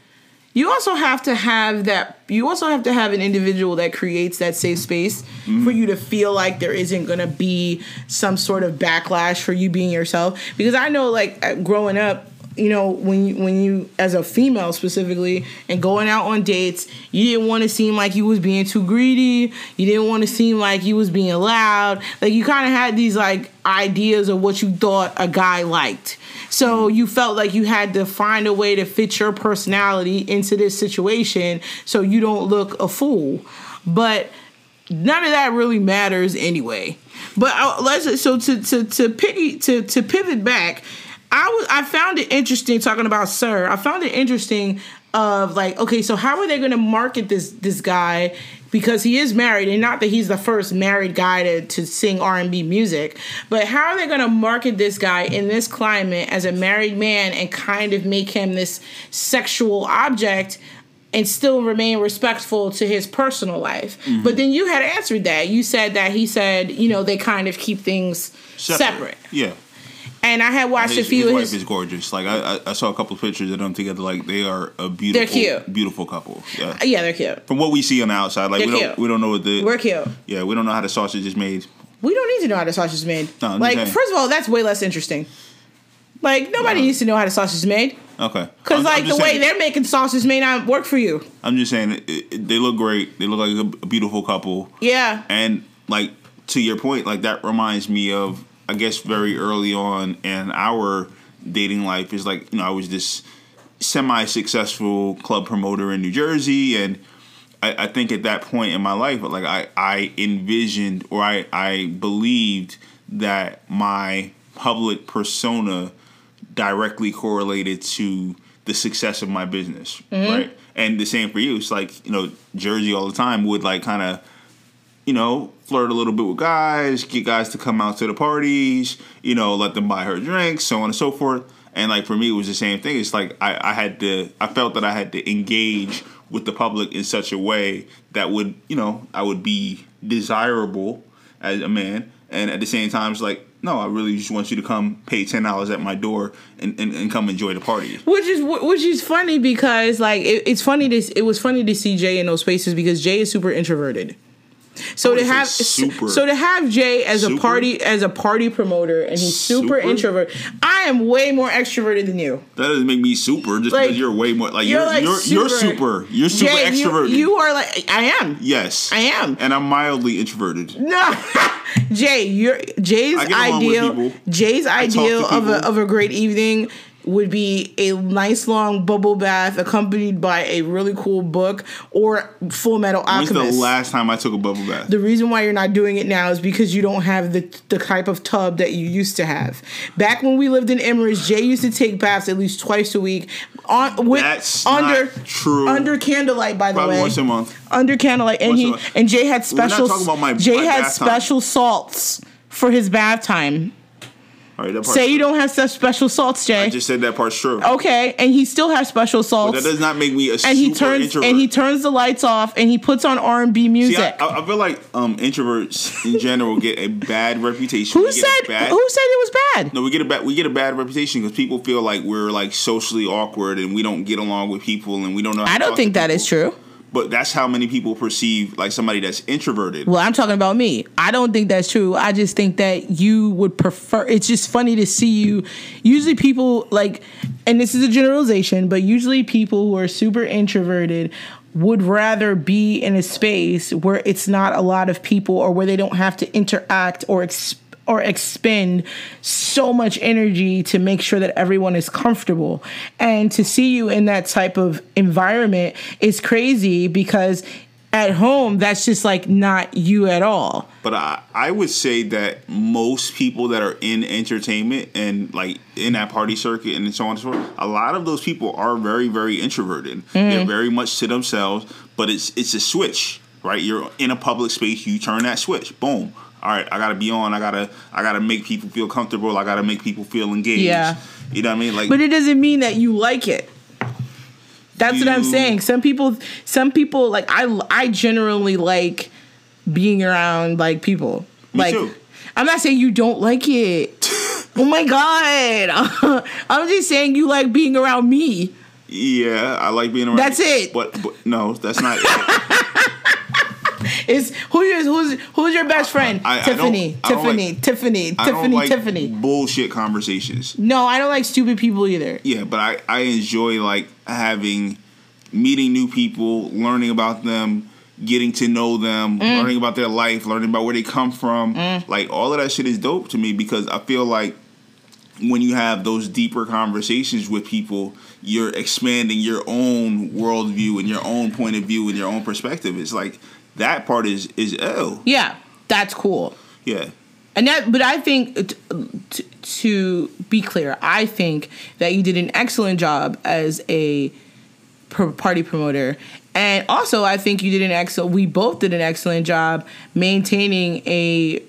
you also have to have that you also have to have an individual that creates that safe space Mm-hmm. for you to feel like there isn't going to be some sort of backlash for you being yourself because I know like uh, growing up you know when you, when you as a female specifically and going out on dates you didn't want to seem like you was being too greedy. You didn't want to seem like you was being loud. Like you kind of had these like ideas of what you thought a guy liked. So you felt like you had to find a way to fit your personality into this situation so you don't look a fool. But none of that really matters anyway. But uh, let's so to to to piggy to to pivot back, I was I found it interesting talking about Sir. I found it interesting of like okay, so how are they going to market this this guy? Because he is married, and not that he's the first married guy to, to sing R and B music, but how are they going to market this guy in this climate as a married man and kind of make him this sexual object and still remain respectful to his personal life. Mm-hmm. But then you had answered that. You said that he said, you know, they kind of keep things separate. Yeah. And I had watched His, a few his of wife his. is gorgeous. Like I, I, saw a couple of pictures of them together. Like they are a beautiful, they're cute. beautiful couple. Yeah. Uh, yeah, they're cute. From what we see on the outside, like They're we don't, cute. we don't know what the We're cute. yeah, we don't know how the sausage is made. We don't need to know how the sausage is made. No, I'm like, first of all, that's way less interesting. Like, nobody No. needs to know how the sausage is made. Okay. Because, like, the way they're making sausage may not work for you. I'm just saying, it, it- they look great. They look like a, a beautiful couple. Yeah. And like to your point, like that reminds me of I guess very early on in our dating life is like you know I was this semi-successful club promoter in New Jersey, and I, I think at that point in my life, like I I envisioned or I I believed that my public persona directly correlated to the success of my business, mm-hmm. right? And the same for you. It's like you know, Jersey all the time would like kind of, you know, flirt a little bit with guys, get guys to come out to the parties, you know, let them buy her drinks, so on and so forth. And like for me, it was the same thing. It's like I, I had to, I felt that I had to engage with the public in such a way that would you know I would be desirable as a man, and at the same time, it's like no, I really just want you to come pay ten dollars at my door and, and, and come enjoy the party. Which is which is funny because like it, it's funny to it was funny to see Jay in those spaces because Jay is super introverted. So to have super. so to have Jay as a party as a party promoter and he's super, Super? introvert. I am way more extroverted than you. That doesn't make me super just Like, because you're way more like you're you're like you're, you're super- super you're super Jay, you- extroverted. You, are like I am. yes, I am. and I'm mildly introverted. No, Jay, your Jay's I get along with ideal. Jay's to ideal of a of a great evening would be a nice long bubble bath accompanied by a really cool book or Full Metal When's Alchemist. the last time I took a bubble bath? The reason why you're not doing it now is because you don't have the the type of tub that you used to have. Back when we lived in Emirates, Jay used to take baths at least twice a week. On with That's under true. under candlelight, by the Probably way. once a month. Under candlelight, and Once he and Jay had special. talking about my- Jay my had bath time. special salts for his bath time. Right, that Say you don't have such special salts, Jay. I just said that part's true. okay, and he still has special But salts. that does not make me a and super he turns introvert. and he turns the lights off and he puts on R and B See, music. I, I feel like um, introverts in general get a bad reputation. who said bad, who said it was bad? No, we get a bad we get a bad reputation because people feel like we're like socially awkward and we don't get along with people and we don't know. How I don't think that is people. true. But that's how many people perceive like somebody that's introverted. Well, I'm talking about me. I don't think that's true. I just think that you would prefer. It's just funny to see you. Usually, people like, and this is a generalization, but usually people who are super introverted would rather be in a space where it's not a lot of people or where they don't have to interact or or expend so much energy to make sure that everyone is comfortable. And to see you in that type of environment is crazy because at home that's just like not you at all. But I, I would say that most people that are in entertainment and like in that party circuit and so on and so forth, a lot of those people are very, very introverted. Mm-hmm. They're very much to themselves, but it's it's a switch, right? You're in a public space, you turn that switch, boom. All right, I gotta be on. I gotta, I gotta make people feel comfortable. I gotta make people feel engaged. Yeah. you know what I mean. Like, But it doesn't mean that you like it. That's what I'm saying. Some people some people like I I generally like being around like people. Me like too. I'm not saying you don't like it. oh my god. I'm just saying you like being around me. yeah, I like being around. That's it. But, but no, that's not. it. Is who is who's who's your best friend? I- I Tiffany, I Tiffany, like- Tiffany, I don't Tiffany, like Tiffany. bullshit conversations. No, I don't like stupid people either. Yeah, but I, I enjoy like having meeting new people, learning about them, getting to know them, Mm. learning about their life, learning about where they come from. Like all of that shit is dope to me because I feel like when you have those deeper conversations with people, you're expanding your own worldview and your own point of view and your own perspective. It's like that part is is oh Yeah, that's cool. Yeah. And that, but I think t- t- to be clear, I think that you did an excellent job as a party promoter, and also I think you did an excellent. We both did an excellent job maintaining a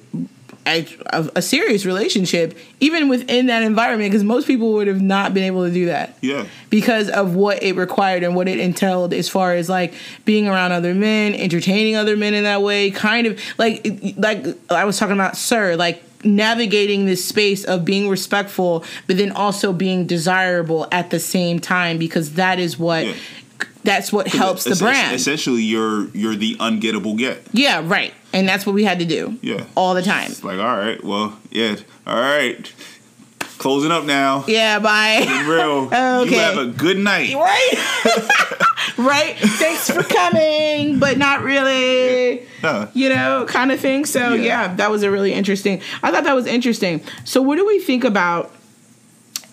a, a serious relationship, even within that environment, because most people would have not been able to do that Yeah. because of what it required and what it entailed as far as like being around other men, entertaining other men in that way, kind of like like I was talking about sir, like navigating this space of being respectful but then also being desirable at the same time because that is what Yeah. that's what helps the brand. Essentially, you're you're the ungettable get. yeah, right. And that's what we had to do. Yeah. All the time. It's like, all right, well, yeah, all right. Closing up now. Yeah, bye. Real. Okay. You have a good night. right? right? Thanks for coming, but not really. Yeah. You know, kind of thing. So, Yeah. yeah. that was a really interesting. I thought that was interesting. So, what do we think about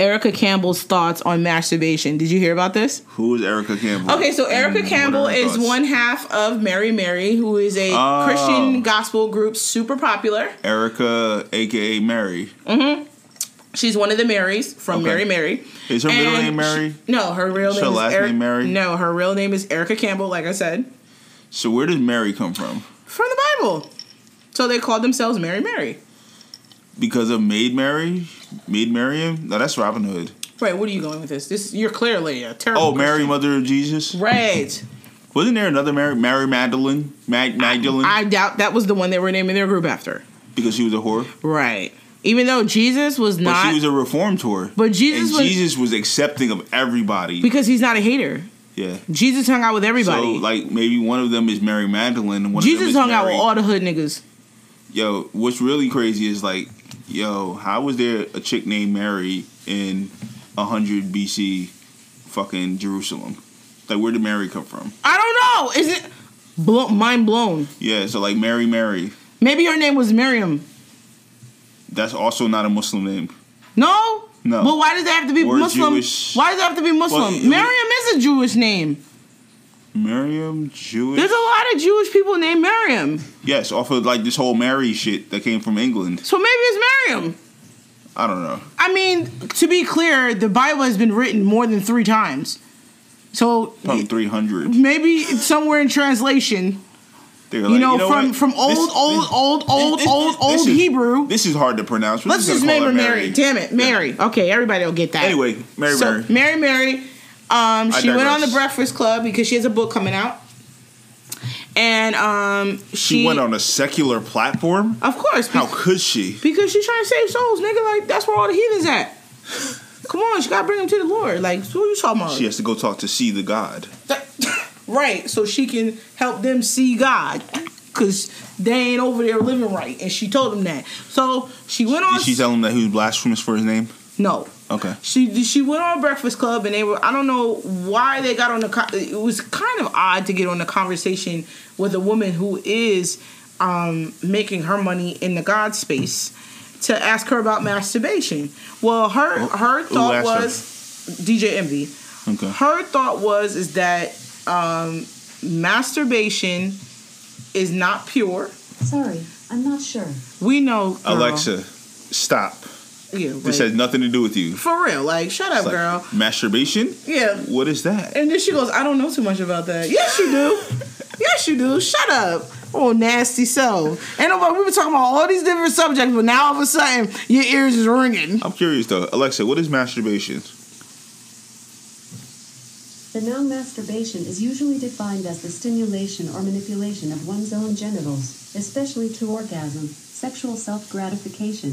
Erica Campbell's thoughts on masturbation? Did you hear about this? Who is Erica Campbell? Okay, so Erica Campbell is thoughts? one half of Mary Mary, who is a Oh. Christian gospel group, super popular. Erica, aka Mary. Mm-hmm. She's one of the Marys from Okay. Mary Mary. Is her middle name Mary? she- no, her real name her is last Eric- name Mary? No, her real name is Erica Campbell, like I said, So where does Mary come from? from the Bible. So they called themselves Mary Mary. Because of Maid Mary, Maid Mariam. No, that's Robin Hood. Wait, what are you going with this? This you're clearly a terrible. Oh, Mary, Christian. Mother of Jesus. Right. Wasn't there another Mary, Mary Magdalene? Mag, Magdalene? I doubt that was the one they were naming their group after. because she was a whore. Right. Even though Jesus was But not, she was a reformed whore. But Jesus and was- Jesus was accepting of everybody. because he's not a hater. yeah. Jesus hung out with everybody. So like maybe one of them is Mary Magdalene and one of them Jesus hung out with all the hood niggas. Yo, what's really crazy is like, yo, how was there a chick named Mary in 100 BC fucking Jerusalem? Like, where did Mary come from? I don't know. Is it blow, mind blown? Yeah, so like Mary, Mary. Maybe her name was Miriam. That's also not a Muslim name. No. No. But why does it have to be Or Muslim? Jewish. Why does it have to be Muslim? Well, Miriam is a Jewish name. Miriam, Jewish. There's a lot of Jewish people named Miriam. yes, off of like this whole Mary shit that came from England. So maybe it's Miriam. I don't know. I mean, to be clear, the Bible has been written more than three times. So Probably 300. maybe it's somewhere in translation, They're you know, from what? from old, This- old, this- old, old, this- old, old is- Hebrew. This is hard to pronounce. We're Let's gonna just name her her Mary. Damn it, Mary. Okay, everybody will get that. Anyway, Mary, so Mary. Mary, Mary. Um, she went on the. Breakfast Club because she has a book coming out, and um, she, She went on a secular platform. Of course, How could she? because she's trying to save souls, nigga. Like that's where all the heathens at. Come on, she gotta bring them to the Lord. Like, who are you talking about? She has to go talk to see the God. right, so she can help them see God. Cause they ain't over there living right, and she told them that. So she went on. Did she tell him that he was blasphemous for his name? no, Okay. She she went on Breakfast Club and they were I don't know why they got on the it was kind of odd to get on a conversation with a woman who is um, making her money in the God space to ask her about masturbation. Well, her her thought asked her? was DJ Envy. Okay. Her thought was is that um, masturbation is not pure. Sorry, I'm not sure. We know girl. Alexa, stop. Yeah, This has nothing to do with you. for real. Like, shut up, like, girl. Masturbation? Yeah, What is that? And then she goes, I don't know too much about that. Yes, you do. yes, you do. Shut up. Oh, nasty self. And nobody, we were talking about all these different subjects, but now all of a sudden your ears is ringing. I'm curious though. Alexa, what is masturbation? The noun masturbation is usually defined as the stimulation or manipulation of one's own genitals, especially to orgasm, sexual self gratification.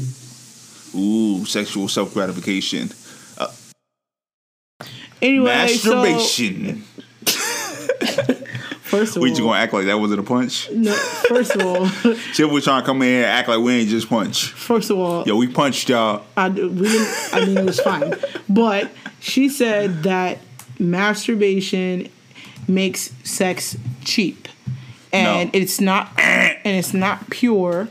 Ooh, sexual self gratification. Uh, anyway, Masturbation. So, first of all. we just gonna act like that wasn't a punch? no, first of all, Chip was trying to come in here and act like we ain't just punch. first of all, Yo, we punched y'all. I, we didn't, I mean, it was fine. But she said that masturbation makes sex cheap. And No. it's not and it's not pure.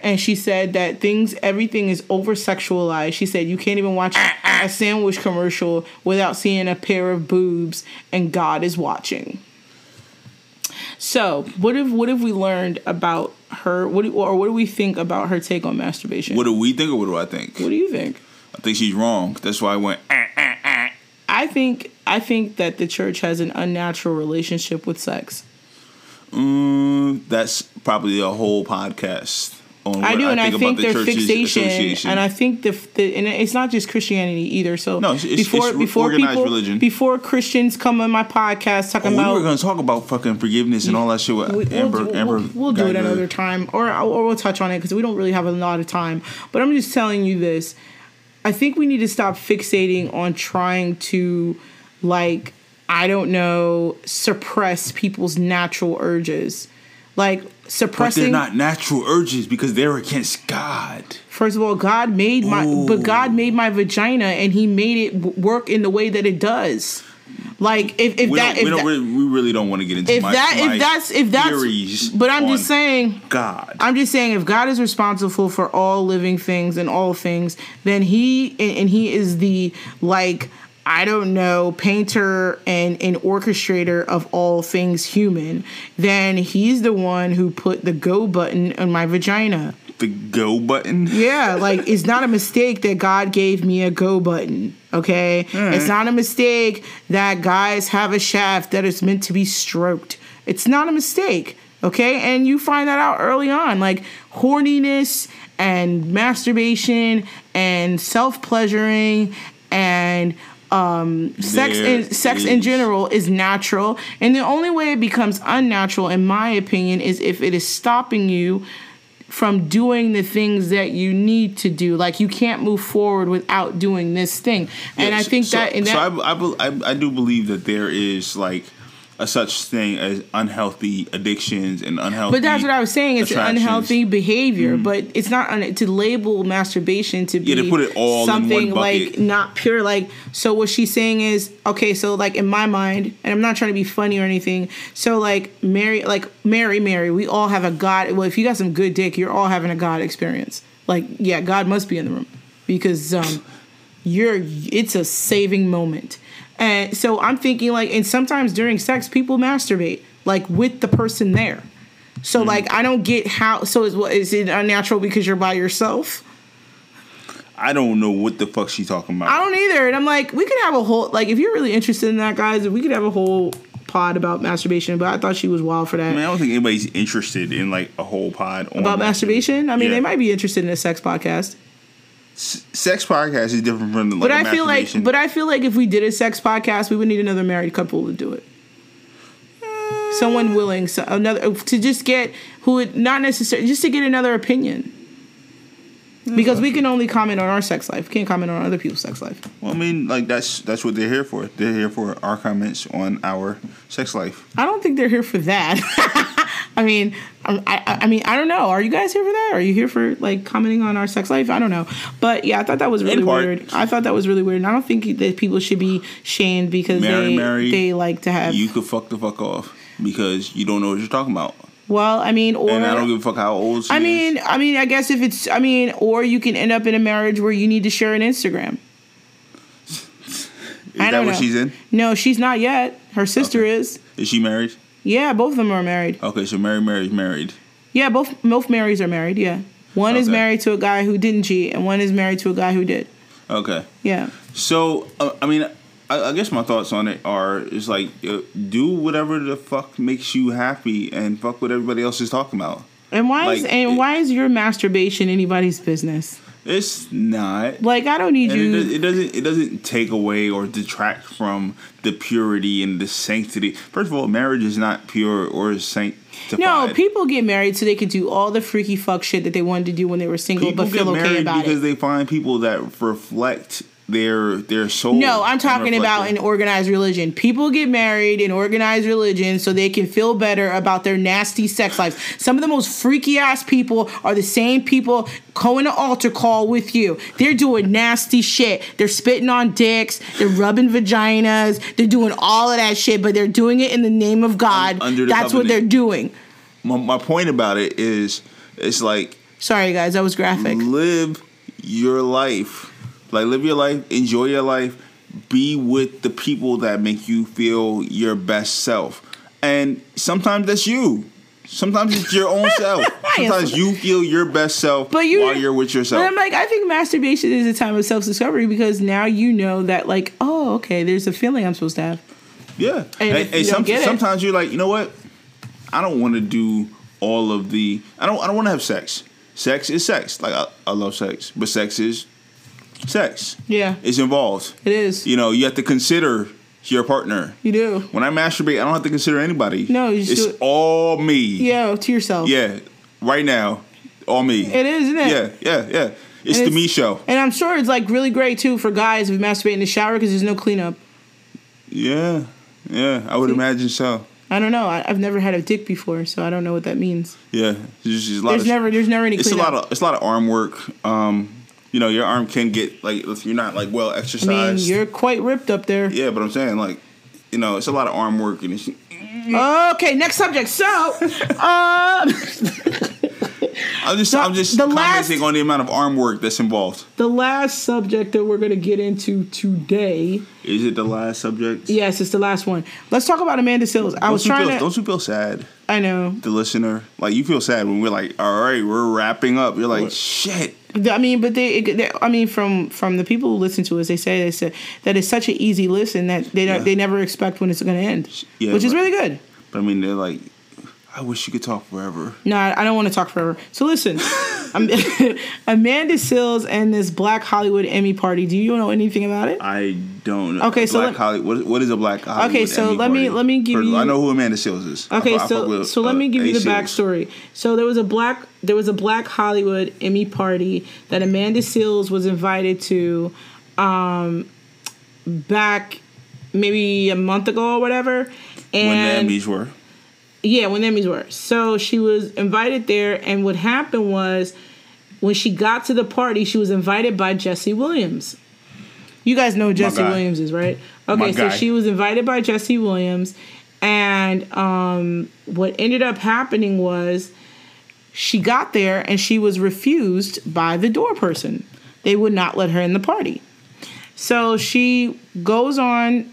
And she said that things everything is over sexualized. She said you can't even watch a sandwich commercial without seeing a pair of boobs and God is watching. So, what have what have we learned about her? What do, or what do we think about her take on masturbation? What do we think or what do I think? what do you think? I think she's wrong. That's why I went. "Eh." I think I think that the church has an unnatural relationship with sex. Mm, that's probably a whole podcast on what I do, and I think, their church's fixation, and I think the, the and it's not just Christianity either. So No, it's- before it's before organized people religion. before Christians come on my podcast Oh, about, we were going to talk about fucking forgiveness and all that shit with we- we'll Amber. do, Amber, we'll, we'll do it another time, or or we'll touch on it because we don't really have a lot of time. But I'm just telling you this. I think we need to stop fixating on trying to, like, I don't know, suppress people's natural urges. Like suppressing. But they're not natural urges because they're against God. First of all, God made my, but God made my vagina, and He made it work in the way that it does. Like if if We, that don't, we, if don't that, really, we really don't want to get into if my, that my if that's if that's theories but I'm just saying God. I'm just saying if God is responsible for all living things and all things, then he and, and he is the like I don't know painter and and orchestrator of all things human. Then he's the one who put the go button on my vagina. the go button. Yeah, like it's not a mistake that God gave me a go button. Okay, it's not a mistake that guys have a shaft that is meant to be stroked. It's not a mistake. Okay, and you find that out early on, like horniness and masturbation and self pleasuring and Um, sex There in sex in general is natural and the only way it becomes unnatural in my opinion is if it is stopping you from doing the things that you need to do. Like you can't move forward without doing this thing. And Yeah, i think so, that in that so I, I, I, I do believe that there is like a such thing as unhealthy addictions and unhealthy. but that's what I was saying. It's unhealthy behavior, but it's not un- to label masturbation to be Yeah, they put it all in something like not pure. Like so, what she's saying is okay. So like in my mind, and I'm not trying to be funny or anything. So like Mary, like Mary, Mary, we all have a God. Well, if you got some good dick, you're all having a God experience. Like yeah, God must be in the room because um, you're. It's a saving moment. And so I'm thinking like, and sometimes during sex, people masturbate like with the person there. So Mm-hmm. like I don't get how. So is what is it unnatural because you're by yourself? I don't know what the fuck she talking about. I don't either. And I'm like, we could have a whole like if you're really interested in that, guys, we could have a whole pod about masturbation. But I thought she was wild for that. I mean, I don't think anybody's interested in like a whole pod on about masturbation. I mean, Yeah. they might be interested in a sex podcast. S- Sex podcast is different from like But I feel like, but I feel like if we did a sex podcast, we would need another married couple to do it. Someone willing, so another to just get who would not necessarily just to get another opinion. Because we can only comment on our sex life, can't comment on other people's sex life. well, I mean, like that's that's what they're here for. They're here for our comments on our sex life. I don't think they're here for that. I mean, I, I, I mean, I don't know. Are you guys here for that? Are you here for like commenting on our sex life? I don't know. But yeah, I thought that was really weird. I thought that was really weird. And I don't think that people should be shamed because Mary, they Mary, they like to have. You could fuck the fuck off because you don't know what you're talking about, well, I mean, or and I don't give a fuck how old she I is. mean, I mean, I guess if it's, I mean, or you can end up in a marriage where you need to share an Instagram. is I that don't what know. she's in? No, she's not yet. Her sister Okay. is. Is she married? Yeah, both of them are married. Okay, so Mary Mary's married. Yeah, both both Marys are married. Yeah, one is married to a guy who didn't cheat, and one is married to a guy who did. Okay. Yeah. So, uh, I mean, I, I guess my thoughts on it are is like, uh, do whatever the fuck makes you happy and fuck what everybody else is talking about. And why is and it- why is your masturbation anybody's business? It's not. Like I don't need And you. it, does- it doesn't. It doesn't take away or detract from the purity and the sanctity. First of all, marriage is not pure or sanctified. no, people get married so they could do all the freaky fuck shit that they wanted to do when they were single, People but feel okay married about because it. they find people that reflect their their soul. No, I'm talking about an organized religion. People get married in organized religion so they can feel better about their nasty sex lives. Some of the most freaky ass people are the same people going to altar call with you. They're doing nasty shit. They're spitting on dicks. They're rubbing vaginas. They're doing all of that shit, but they're doing it in the name of God. under the That's what they're doing. My, my point about it is, it's like Sorry, guys, that was graphic. live your life. Like live your life, enjoy your life, be with the people that make you feel your best self. And sometimes that's you. Sometimes it's your own self. Sometimes you feel your best self But you, while you're with yourself. But I'm like, I think masturbation is a time of self discovery because now you know that, like, oh, okay, there's a feeling I'm supposed to have. Yeah. And if you don't get it- sometimes you're like, you know what? I don't want to do all of the. I don't. I don't want to have sex. Sex is sex. Like I, I love sex, but sex is sex. Yeah, It's involved. it is. You know, you have to consider your partner. You do. When I masturbate, I don't have to consider anybody. No, you just it's do it- all me. Yeah, to yourself. Yeah. Right now, all me. It is, isn't it? Yeah, yeah, yeah. It's And the me show. And I'm sure it's like really great too for guys if you masturbate in the shower because there's no cleanup. Yeah, yeah. I would See? imagine so. I don't know. I, I've never had a dick before, so I don't know what that means. Yeah, there's lot There's of never, there's never any it's a lot of it's a lot of arm work. Um, you know, your arm can get like if you're not like well exercised. I mean, you're quite ripped up there. yeah, but I'm saying like, you know, it's a lot of arm work and it's. Okay, next subject. So, uh, I'm just The- I'm just the commenting last- on the amount of arm work that's involved. the last subject that we're gonna get into today. Is it the last subject? Yes, it's the last one. Let's talk about Amanda Seales. I Don't was trying feel, to. Don't you feel sad, I know. the listener? Like you feel sad when we're like, all right, we're wrapping up. You're like, shit. I mean, but they, they, I mean, from from the people who listen to us, they say they said that it's such an easy listen that they don't, Yeah. they never expect when it's going to end, Yeah, which is but- really good. But I mean, they're like, I wish you could talk forever. No, I I don't want to talk forever. So listen, Amanda Seales and this Black Hollywood Emmy party. Do you know anything about it? I don't know. Okay, so Black let- Holly, what, what is a Black Hollywood? Okay, so Emmy let me- party? let me give First you- I know who Amanda Seales is. Okay, I so with, so let uh, me give you the backstory. So there was a black there was a Black Hollywood Emmy party that Amanda Seales was invited to, um, back maybe a month ago or whatever. When And the Emmys were. Yeah, when Emmys were. So she was invited there, and what happened was when she got to the party, she was invited by Jesse Williams. You guys know who Jesse. Williams is, right? Okay, so she was invited by Jesse Williams, and um, what ended up happening was she got there and she was refused by the door person. They would not let her in the party. So she goes on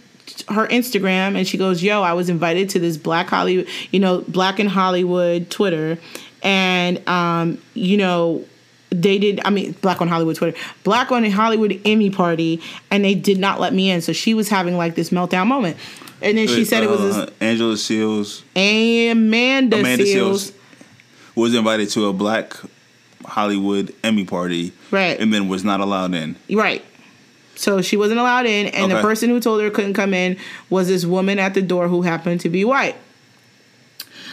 her Instagram and she goes, "Yo, I was invited to this Black Hollywood, you know, Black in Hollywood Twitter, and um, you know, they did. I mean, Black on Hollywood Twitter, Black on Hollywood Emmy party, and they did not let me in. So she was having like this meltdown moment, and then she said it was this Uh, Angela Seales. Amanda, Amanda Seales. Seales was invited to a Black Hollywood Emmy party, Right. and then was not allowed in. Right. So she wasn't allowed in, and the person who told her couldn't come in was this woman at the door who happened to be white.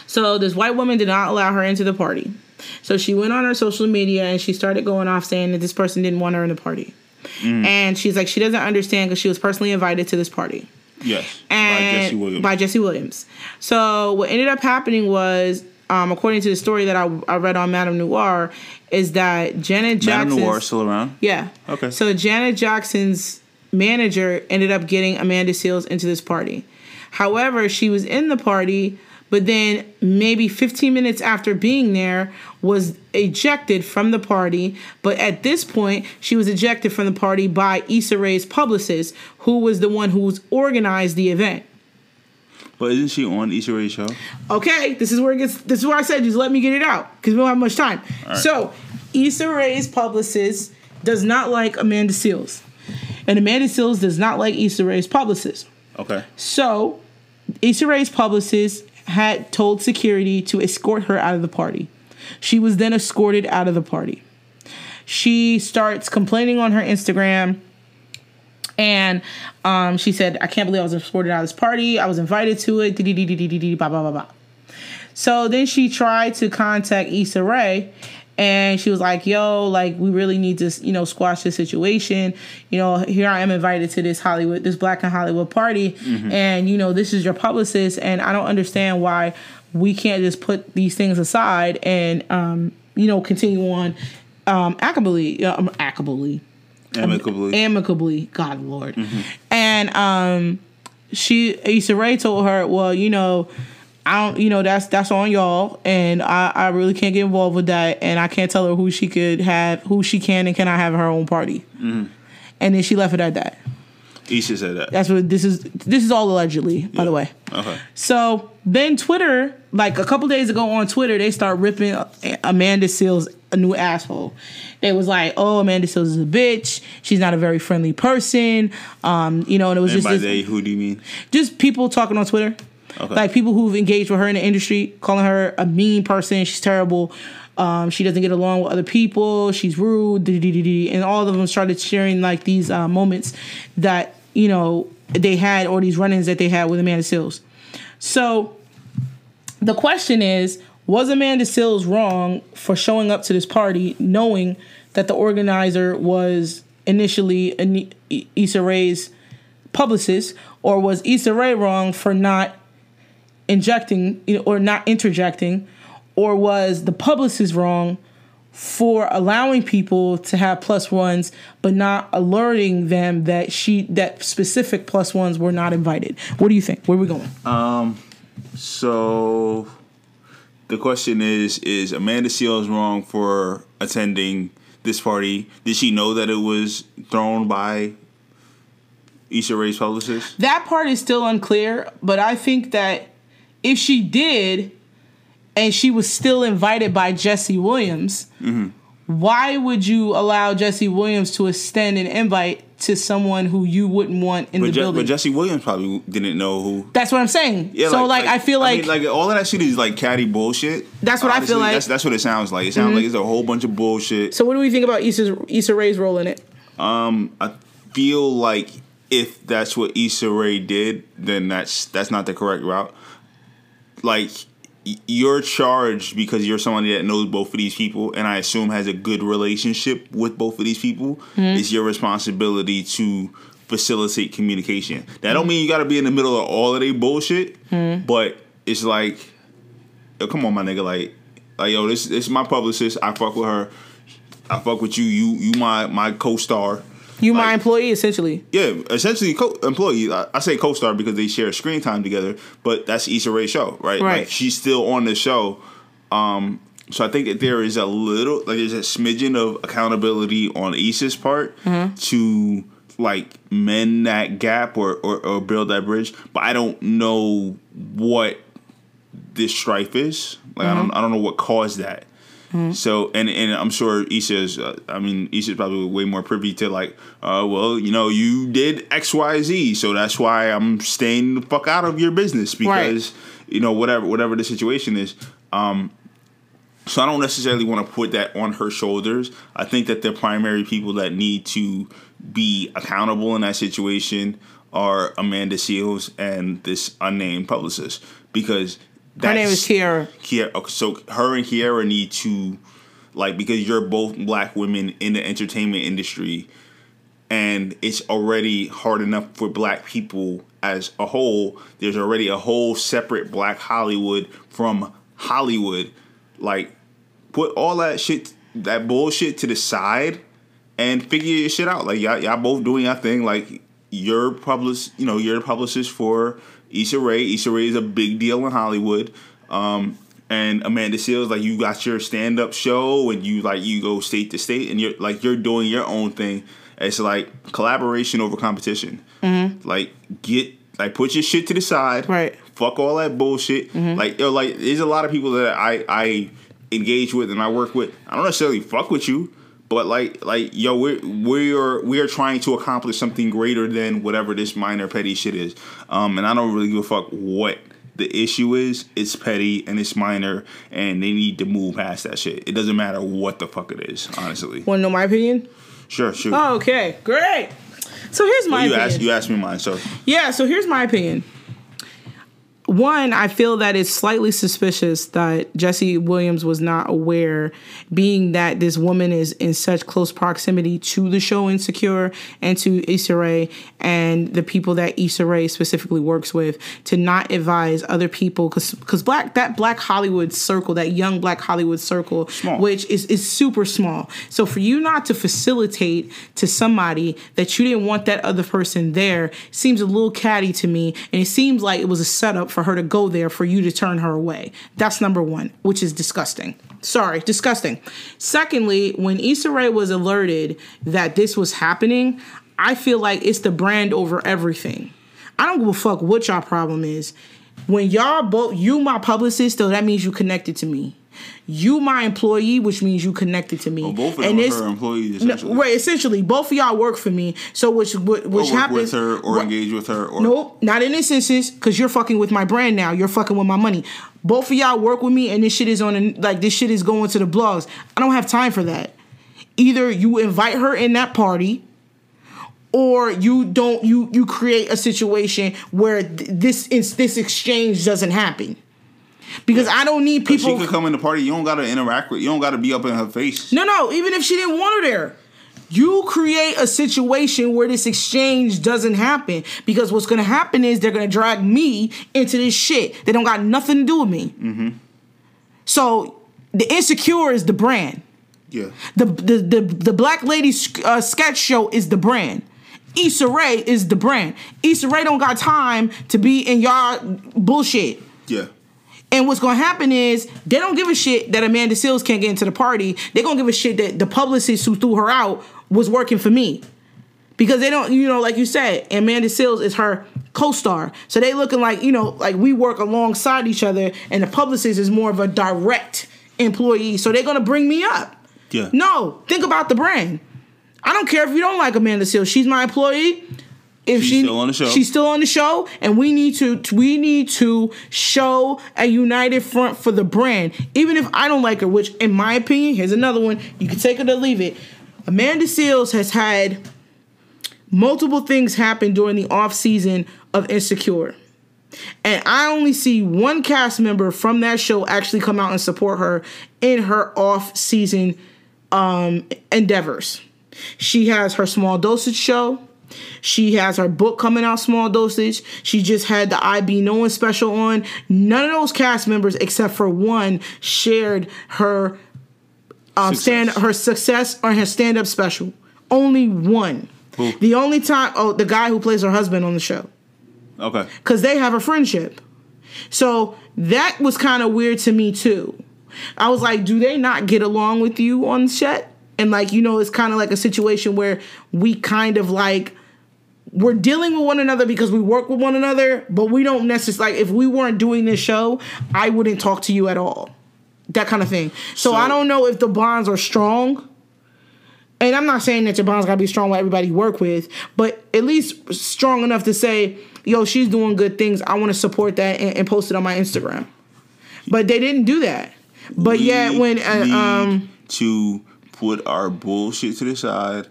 So this white woman did not allow her into the party. So she went on her social media and she started going off saying that this person didn't want her in the party. Mm. And she's like, she doesn't understand because she was personally invited to this party Yes, and by Jesse Williams. by Jesse Williams. So what ended up happening was, um, according to the story that I, I read on Madame Noir, is that Janet Jackson. Madame Noir still around? Yeah. Okay. So Janet Jackson's manager ended up getting Amanda Seales into this party. However, she was in the party, but then maybe 15 minutes after being there was ejected from the party. But at this point, she was ejected from the party by Issa Rae's publicist, who was the one who's organized the event. But isn't she on Issa Rae's show? Okay, this is where it gets. This is where I said just let me get it out because we don't have much time. So, Issa Rae's publicist does not like Amanda Seales, and Amanda Seales does not like Issa Rae's publicist. Okay. So, Issa Rae's publicist had told security to escort her out of the party. She was then escorted out of the party. She starts complaining on her Instagram. And um, she said, I can't believe I was escorted out of this party. I was invited to it. Blah, blah, blah, blah. So then she tried to contact Issa Rae and she was like, yo, like, we really need to, you know, squash this situation. You know, here I am invited to this Hollywood, this Black and Hollywood party. And, you know, this is your publicist. And I don't understand why we can't just put these things aside and, um, you know, continue on um, amicably, um, amicably, Amicably. amicably, God Lord. And um she Issa Rae told her, Well, you know, I don't you know, that's that's on y'all and I, I really can't get involved with that and I can't tell her who she could have who she can and cannot have her own party. And then she left it at that. Issa said that. That's what this is this is all allegedly, by the way. Okay. So then Twitter, like a couple days ago on Twitter, they start ripping Amanda Seales a new asshole. They was like, "Oh, Amanda Seales is a bitch. She's not a very friendly person." Um, you know, and it was And just by this, they, who do you mean? just people talking on Twitter, Okay. like people who've engaged with her in the industry, calling her a mean person. She's terrible. Um, she doesn't get along with other people. She's rude. And all of them started sharing like these uh, moments that you know they had or these run-ins that they had with Amanda Seales. So the question is, was Amanda Seales wrong for showing up to this party knowing that the organizer was initially Issa Rae's publicist, or was Issa Rae wrong for not injecting or not interjecting, or was the publicist wrong for allowing people to have plus ones but not alerting them that she that specific plus ones were not invited? What do you think? Where are we going? Um, So the question is: Is Amanda Seales wrong for attending this party? Did she know that it was thrown by Issa Rae's publicist? That part is still unclear, but I think that if she did and she was still invited by Jesse Williams, mm-hmm. why would you allow Jesse Williams to extend an invite to someone who you wouldn't want in But, the Je- building. but Jesse Williams probably didn't know who. That's what I'm saying. Yeah, so like, I feel like, mean, like all of that shit is like catty bullshit. That's what I feel like. Mm-hmm. That's, that's what it sounds like. It sounds like it's a whole bunch of bullshit. so what do we think about Issa Issa Rae's role in it? Um, I feel like if that's what Issa Rae did, then that's that's not the correct route. Like you're charged because you're somebody that knows both of these people, and I assume has a good relationship with both of these people. Mm-hmm. It's your responsibility to facilitate communication. That don't mean you got to be in the middle of all of their bullshit, mm-hmm. but it's like, yo, come on, my nigga, like, like yo, this this is my publicist. I fuck with her. I fuck with you. You you my my co-star. You my employee essentially. Yeah, essentially co- employee. I, I say co-star because they share screen time together, but that's Issa Rae's show, right? Right. Like she's still on the show. Um, so I think that there is a little, like there's a smidgen of accountability on Issa's part Mm-hmm. to like mend that gap or, or or build that bridge. But I don't know what this strife is. Like I don't I don't know what caused that. So and and I'm sure Issa's. Uh, I mean, Issa's probably way more privy to like, uh, well, you know, you did X, Y, Z, so that's why I'm staying the fuck out of your business because you know whatever whatever the situation is. Um, so I don't necessarily want to put that on her shoulders. I think that the primary people that need to be accountable in that situation are Amanda Seales and this unnamed publicist because Her name is Kiara. Kiara. okay, So her and Kiara need to like because you're both black women in the entertainment industry, and it's already hard enough for black people as a whole. There's already a whole separate black Hollywood from Hollywood. Like, put all that shit, that bullshit to the side, and figure your shit out. Like y'all, y'all both doing your thing. Like you're publish, you know, you're the publicist for Issa Rae. Issa Rae is a big deal in Hollywood. Um, and Amanda Seales, like you got your stand up show, and you like you go state to state, and you're like you're doing your own thing. It's like collaboration over competition. Like get like put your shit to the side. Right. Fuck all that bullshit. Like yo, like there's a lot of people that I I engage with and I work with. I don't necessarily fuck with you, but like like yo, we're we are we are trying to accomplish something greater than whatever this minor petty shit is. Um, and I don't really give a fuck what the issue is. It's petty and it's minor, and they need to move past that shit. It doesn't matter what the fuck it is, honestly. Want to know my opinion? Sure, sure. Oh, okay, great. So here's my Well, you opinion. asked you asked me mine, so Yeah, so here's my opinion. One, I feel that it's slightly suspicious that Jesse Williams was not aware, being that this woman is in such close proximity to the show Insecure and to Issa Rae and the people that Issa Rae specifically works with, to not advise other people because black that black Hollywood circle, that young black Hollywood circle, Small. which is is super small. So for you not to facilitate to somebody that you didn't want that other person there seems a little catty to me, and it seems like it was a setup for her to go there for you to turn her away. That's number one, which is disgusting. Sorry, disgusting. Secondly, when Issa Rae was alerted that this was happening, I feel like it's the brand over everything. I don't give a fuck what y'all problem is. When y'all both, you my publicist, so that means you connected to me. You my employee, which means you connected to me. well, both of them And are her employees. no, Essentially. right, essentially, both of y'all work for me. So which which, which work happens? with her or Right. engage with her or Nope, not in this instance, because you're fucking with my brand now. You're fucking with my money. Both of y'all work with me, and this shit is on, the- like, this shit is going to the blogs. I don't have time for that. Either you invite her in that party, or you don't. You you create a situation where th- this is, this exchange doesn't happen. Because I don't need people. she could come in the party. You don't gotta interact with. You don't gotta be up in her face. No, no, even if she didn't want her there. You create a situation where this exchange doesn't happen because what's going to happen is they're going to drag me into this shit. They don't got nothing to do with me. So the insecure is the brand. Yeah. The the the, the black lady uh, sketch show is the brand. Issa Rae is the brand. Issa Rae don't got time to be in y'all bullshit. Yeah. And what's gonna happen is they don't give a shit that Amanda Seales can't get into the party. They're gonna give a shit that the publicist who threw her out was working for me. Because they don't, you know, like you said, Amanda Seales is her co-star. So they looking like, you know, like we work alongside each other, and the publicist is more of a direct employee. So they're gonna bring me up. Yeah. No, think about the brand. I don't care if you don't like Amanda Seales. She's my employee. If She's she, still on the show. she's still on the show, and we need to we need to show a united front for the brand. Even if I don't like her, which in my opinion, here's another one. You can take it or leave it. Amanda Seales has had multiple things happen during the off season of Insecure. And I only see one cast member from that show actually come out and support her in her off season um, endeavors. She has her small dosage show. She has her book coming out, small dosage. She just had the I Be Knowin' special on. None of those cast members, except for one, shared her um, stand her success or her stand up special. Only one. Who? The only time, oh, the guy who plays her husband on the show Okay. because they have a friendship. So that was kind of weird to me too. I was like, do they not get along with you on set? And like, you know, it's kind of like a situation where we kind of like we're dealing with one another because we work with one another, but we don't necessarily like if we weren't doing this show, I wouldn't talk to you at all. That kind of thing. So, So- I don't know if the bonds are strong. And I'm not saying that your bonds gotta be strong with everybody you work with, but at least strong enough to say, yo, she's doing good things. I want to support that and, and post it on my Instagram. But they didn't do that. But We yeah, when uh, um to put our bullshit to the side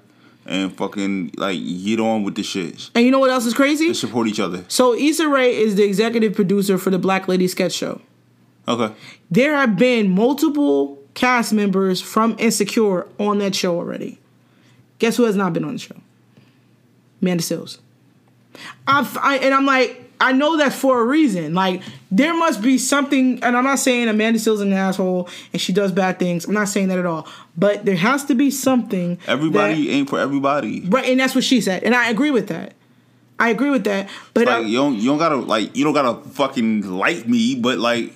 and fucking like get on with the shit and you know what else is crazy? and support each other. So Issa Rae is the executive producer for the Black Lady Sketch Show. Okay. There have been multiple cast members from Insecure on that show already. Guess who has not been on the show? Amanda Seales. I've, I, and I'm like, I know that's for a reason. Like, there must be something, and I'm not saying Amanda is an asshole and she does bad things. I'm not saying that at all. But there has to be something. Everybody that- ain't for everybody. right, and that's what she said, and I agree with that. I agree with that. But Like uh, you don't you don't gotta like you don't gotta fucking like me, but like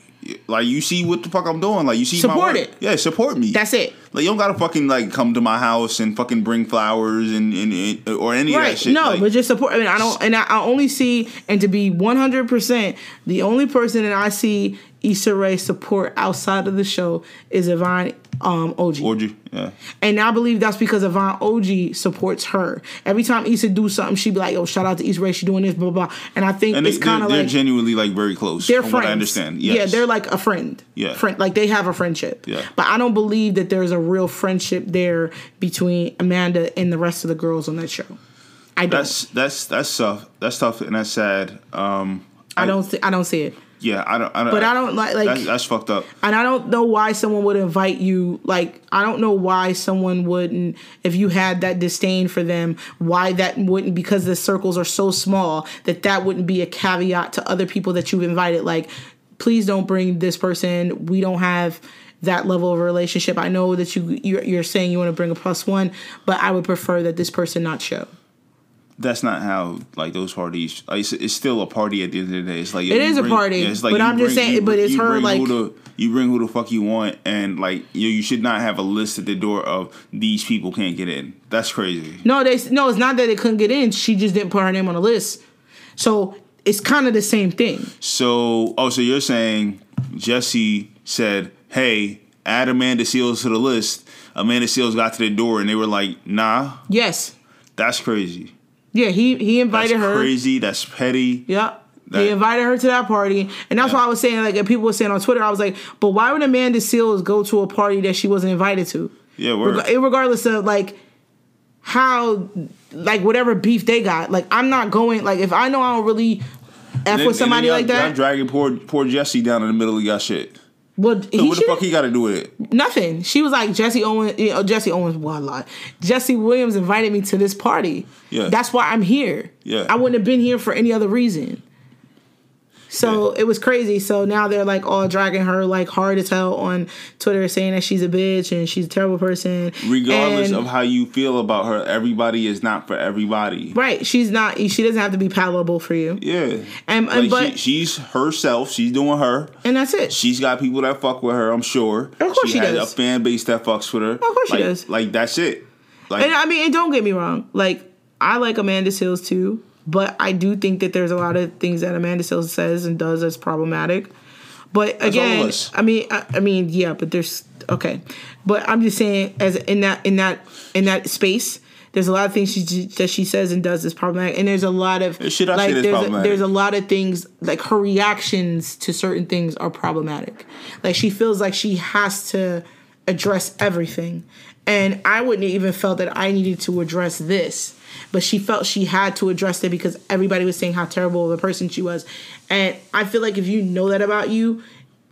like you see what the fuck I'm doing. Like you see my Support work. it. Yeah, support me. that's it. Like you don't gotta fucking like come to my house and fucking bring flowers and, and, and- or any of that shit. No, Like, but just support. I mean, I don't, and I, I only see, and to be one hundred percent, the only person that I see Issa Rae support outside of the show is Yvonne um, Orji, orgy. Yeah. and I believe that's because Yvonne Orji supports her. Every time Issa do something, she be like, "Yo, shout out to Issa Rae, she doing this, blah blah." blah. And I think And it's kind of they're genuinely like very close. they're from friends. What I understand. Yeah, they're like a friend. Yeah. friend. Like they have a friendship. Yeah. but I don't believe that there's a real friendship there between Amanda and the rest of the girls on that show. I don't. That's that's that's tough. That's tough and that's sad. Um, I don't. See, I don't see it. Yeah, I don't. I don't But I don't like like. That's, that's fucked up. and I don't know why someone would invite you. Like, I don't know why someone wouldn't, if you had that disdain for them, why that wouldn't, because the circles are so small, that that wouldn't be a caveat to other people that you've invited. Like, please don't bring this person. We don't have that level of relationship. I know that you you're, you're saying you want to bring a plus one, but I would prefer that this person not show. That's not how like those parties. Like, it's, it's still a party at the end of the day. It's like It is a party, it's like but I'm just saying- you but it's her, like- the, you bring who the fuck you want, and like you you should not have a list at the door of these people can't get in. That's crazy. No, they no, it's not that they couldn't get in. She just didn't put her name on the list. So it's kind of the same thing. So oh, so you're saying Jesse said, "Hey, add Amanda Seales to the list." Amanda Seales got to the door, and they were like, "Nah, Yes. that's crazy. Yeah, he he That's invited her. crazy. That's petty." Yeah. That- he invited her to that party. And that's Yeah. why I was saying, like, and people were saying on Twitter, I was like, but why would Amanda Seales go to a party that she wasn't invited to? Yeah. Reg- regardless of, like, how, like, whatever beef they got. Like, I'm not going, like, if I know I don't really F with then- then somebody like that, dragging poor poor Jesse down in the middle of y'all shit. Well, So what the fuck he got to do with it? nothing. She was like Jesse Owens. You eh, oh, know, Jesse Owens. Well, a lot. Jesse Williams invited me to this party. Yeah. that's why I'm here. Yeah. I wouldn't have been here for any other reason. So it was crazy. So now they're like all dragging her like hard as hell on Twitter, saying that she's a bitch and she's a terrible person. Regardless And- of how you feel about her, everybody is not for everybody. right, she's not. She doesn't have to be palatable for you. Yeah, And- and like but- she, she's herself. She's doing her. And that's it. She's got people that fuck with her. I'm sure. Of course she has does. a fan base that fucks with her. Of course she does. Like that's it. Like And I mean, and don't get me wrong. Like I like Amanda Seales too, but I do think that there's a lot of things that Amanda Seales says and does that's problematic. But again. I mean, I, I mean, yeah, but there's okay. But I'm just saying, as in that in that in that space, There's a lot of things she that she says and does is problematic, and there's a lot of I like there's a, there's a lot of things like her reactions to certain things are problematic. Like she feels like she has to address everything, and I wouldn't even felt that I needed to address this. But she felt she had to address it because everybody was saying how terrible of a person she was, and I feel like if you know that about you,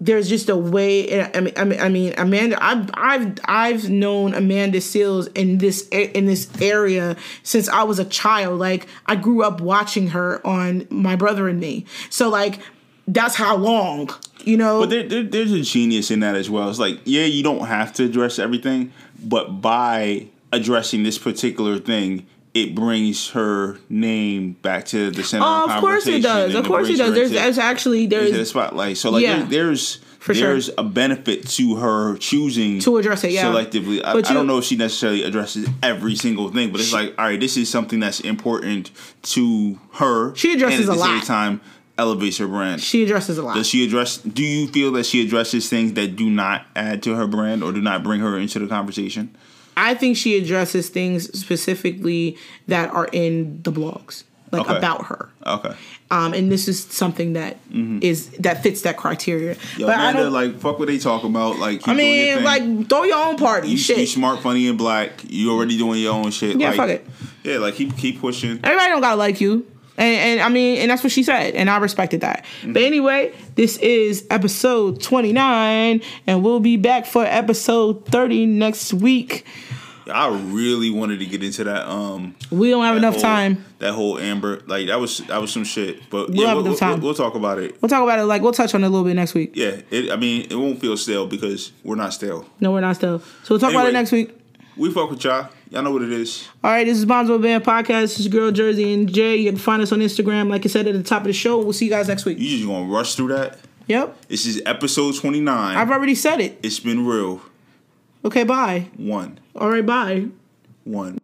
there's just a way. I mean, I mean, Amanda. I've I've I've known Amanda Seales in this in this area since I was a child. Like I grew up watching her on My Brother and Me. So like that's how long. You know. But there, there, there's a genius in that as well. It's like, yeah, you don't have to address everything, but by addressing this particular thing, it brings her name back to the center Oh, of of course it does. Of course it does. There's, there's actually into the there's spotlight. So like, Yeah. there- there's For sure. there's a benefit to her choosing To address it, yeah. selectively. I, But I don't know if she necessarily addresses every single thing, but it's like, all right, this is something that's important to her. She addresses and at a the same time elevates her brand. she addresses a lot. Does she address? Do you feel that she addresses things that do not add to her brand or do not bring her into the conversation? I think she addresses things specifically that are in the blogs, like Okay. about her. Okay. Um, and this is something that is that fits that criteria. Mm-hmm. Yo, but I Amanda, don't. like, fuck what they talk about. Like, I mean, like throw your own party. you, shit. you smart, funny, and black. You already doing your own shit. Yeah, like, fuck it. Yeah, like keep keep pushing. Everybody don't gotta like you. And, and I mean, and that's what she said, and I respected that. Mm-hmm. But anyway, this is episode 29, and we'll be back for episode 30 next week. I really wanted to get into that. Um, We don't have enough whole- time. That whole Amber, like that was that was some shit. But We'll yeah, have we'll, enough time. we'll, we'll talk about it. We'll talk about it. Like we'll touch on it a little bit next week. Yeah, it, I mean, it won't feel stale because we're not stale. No, we're not stale. So we'll talk about it next week. We fuck with y'all. Y'all know what it is. All right, this is Bonzo Band Podcast. This is girl Jersey and Jay. You can find us on Instagram, like I said at the top of the show. We'll see you guys next week. You just gonna rush through that? Yep, This is episode twenty nine. I've already said it. It's been real. Okay, bye. One. All right, bye. One.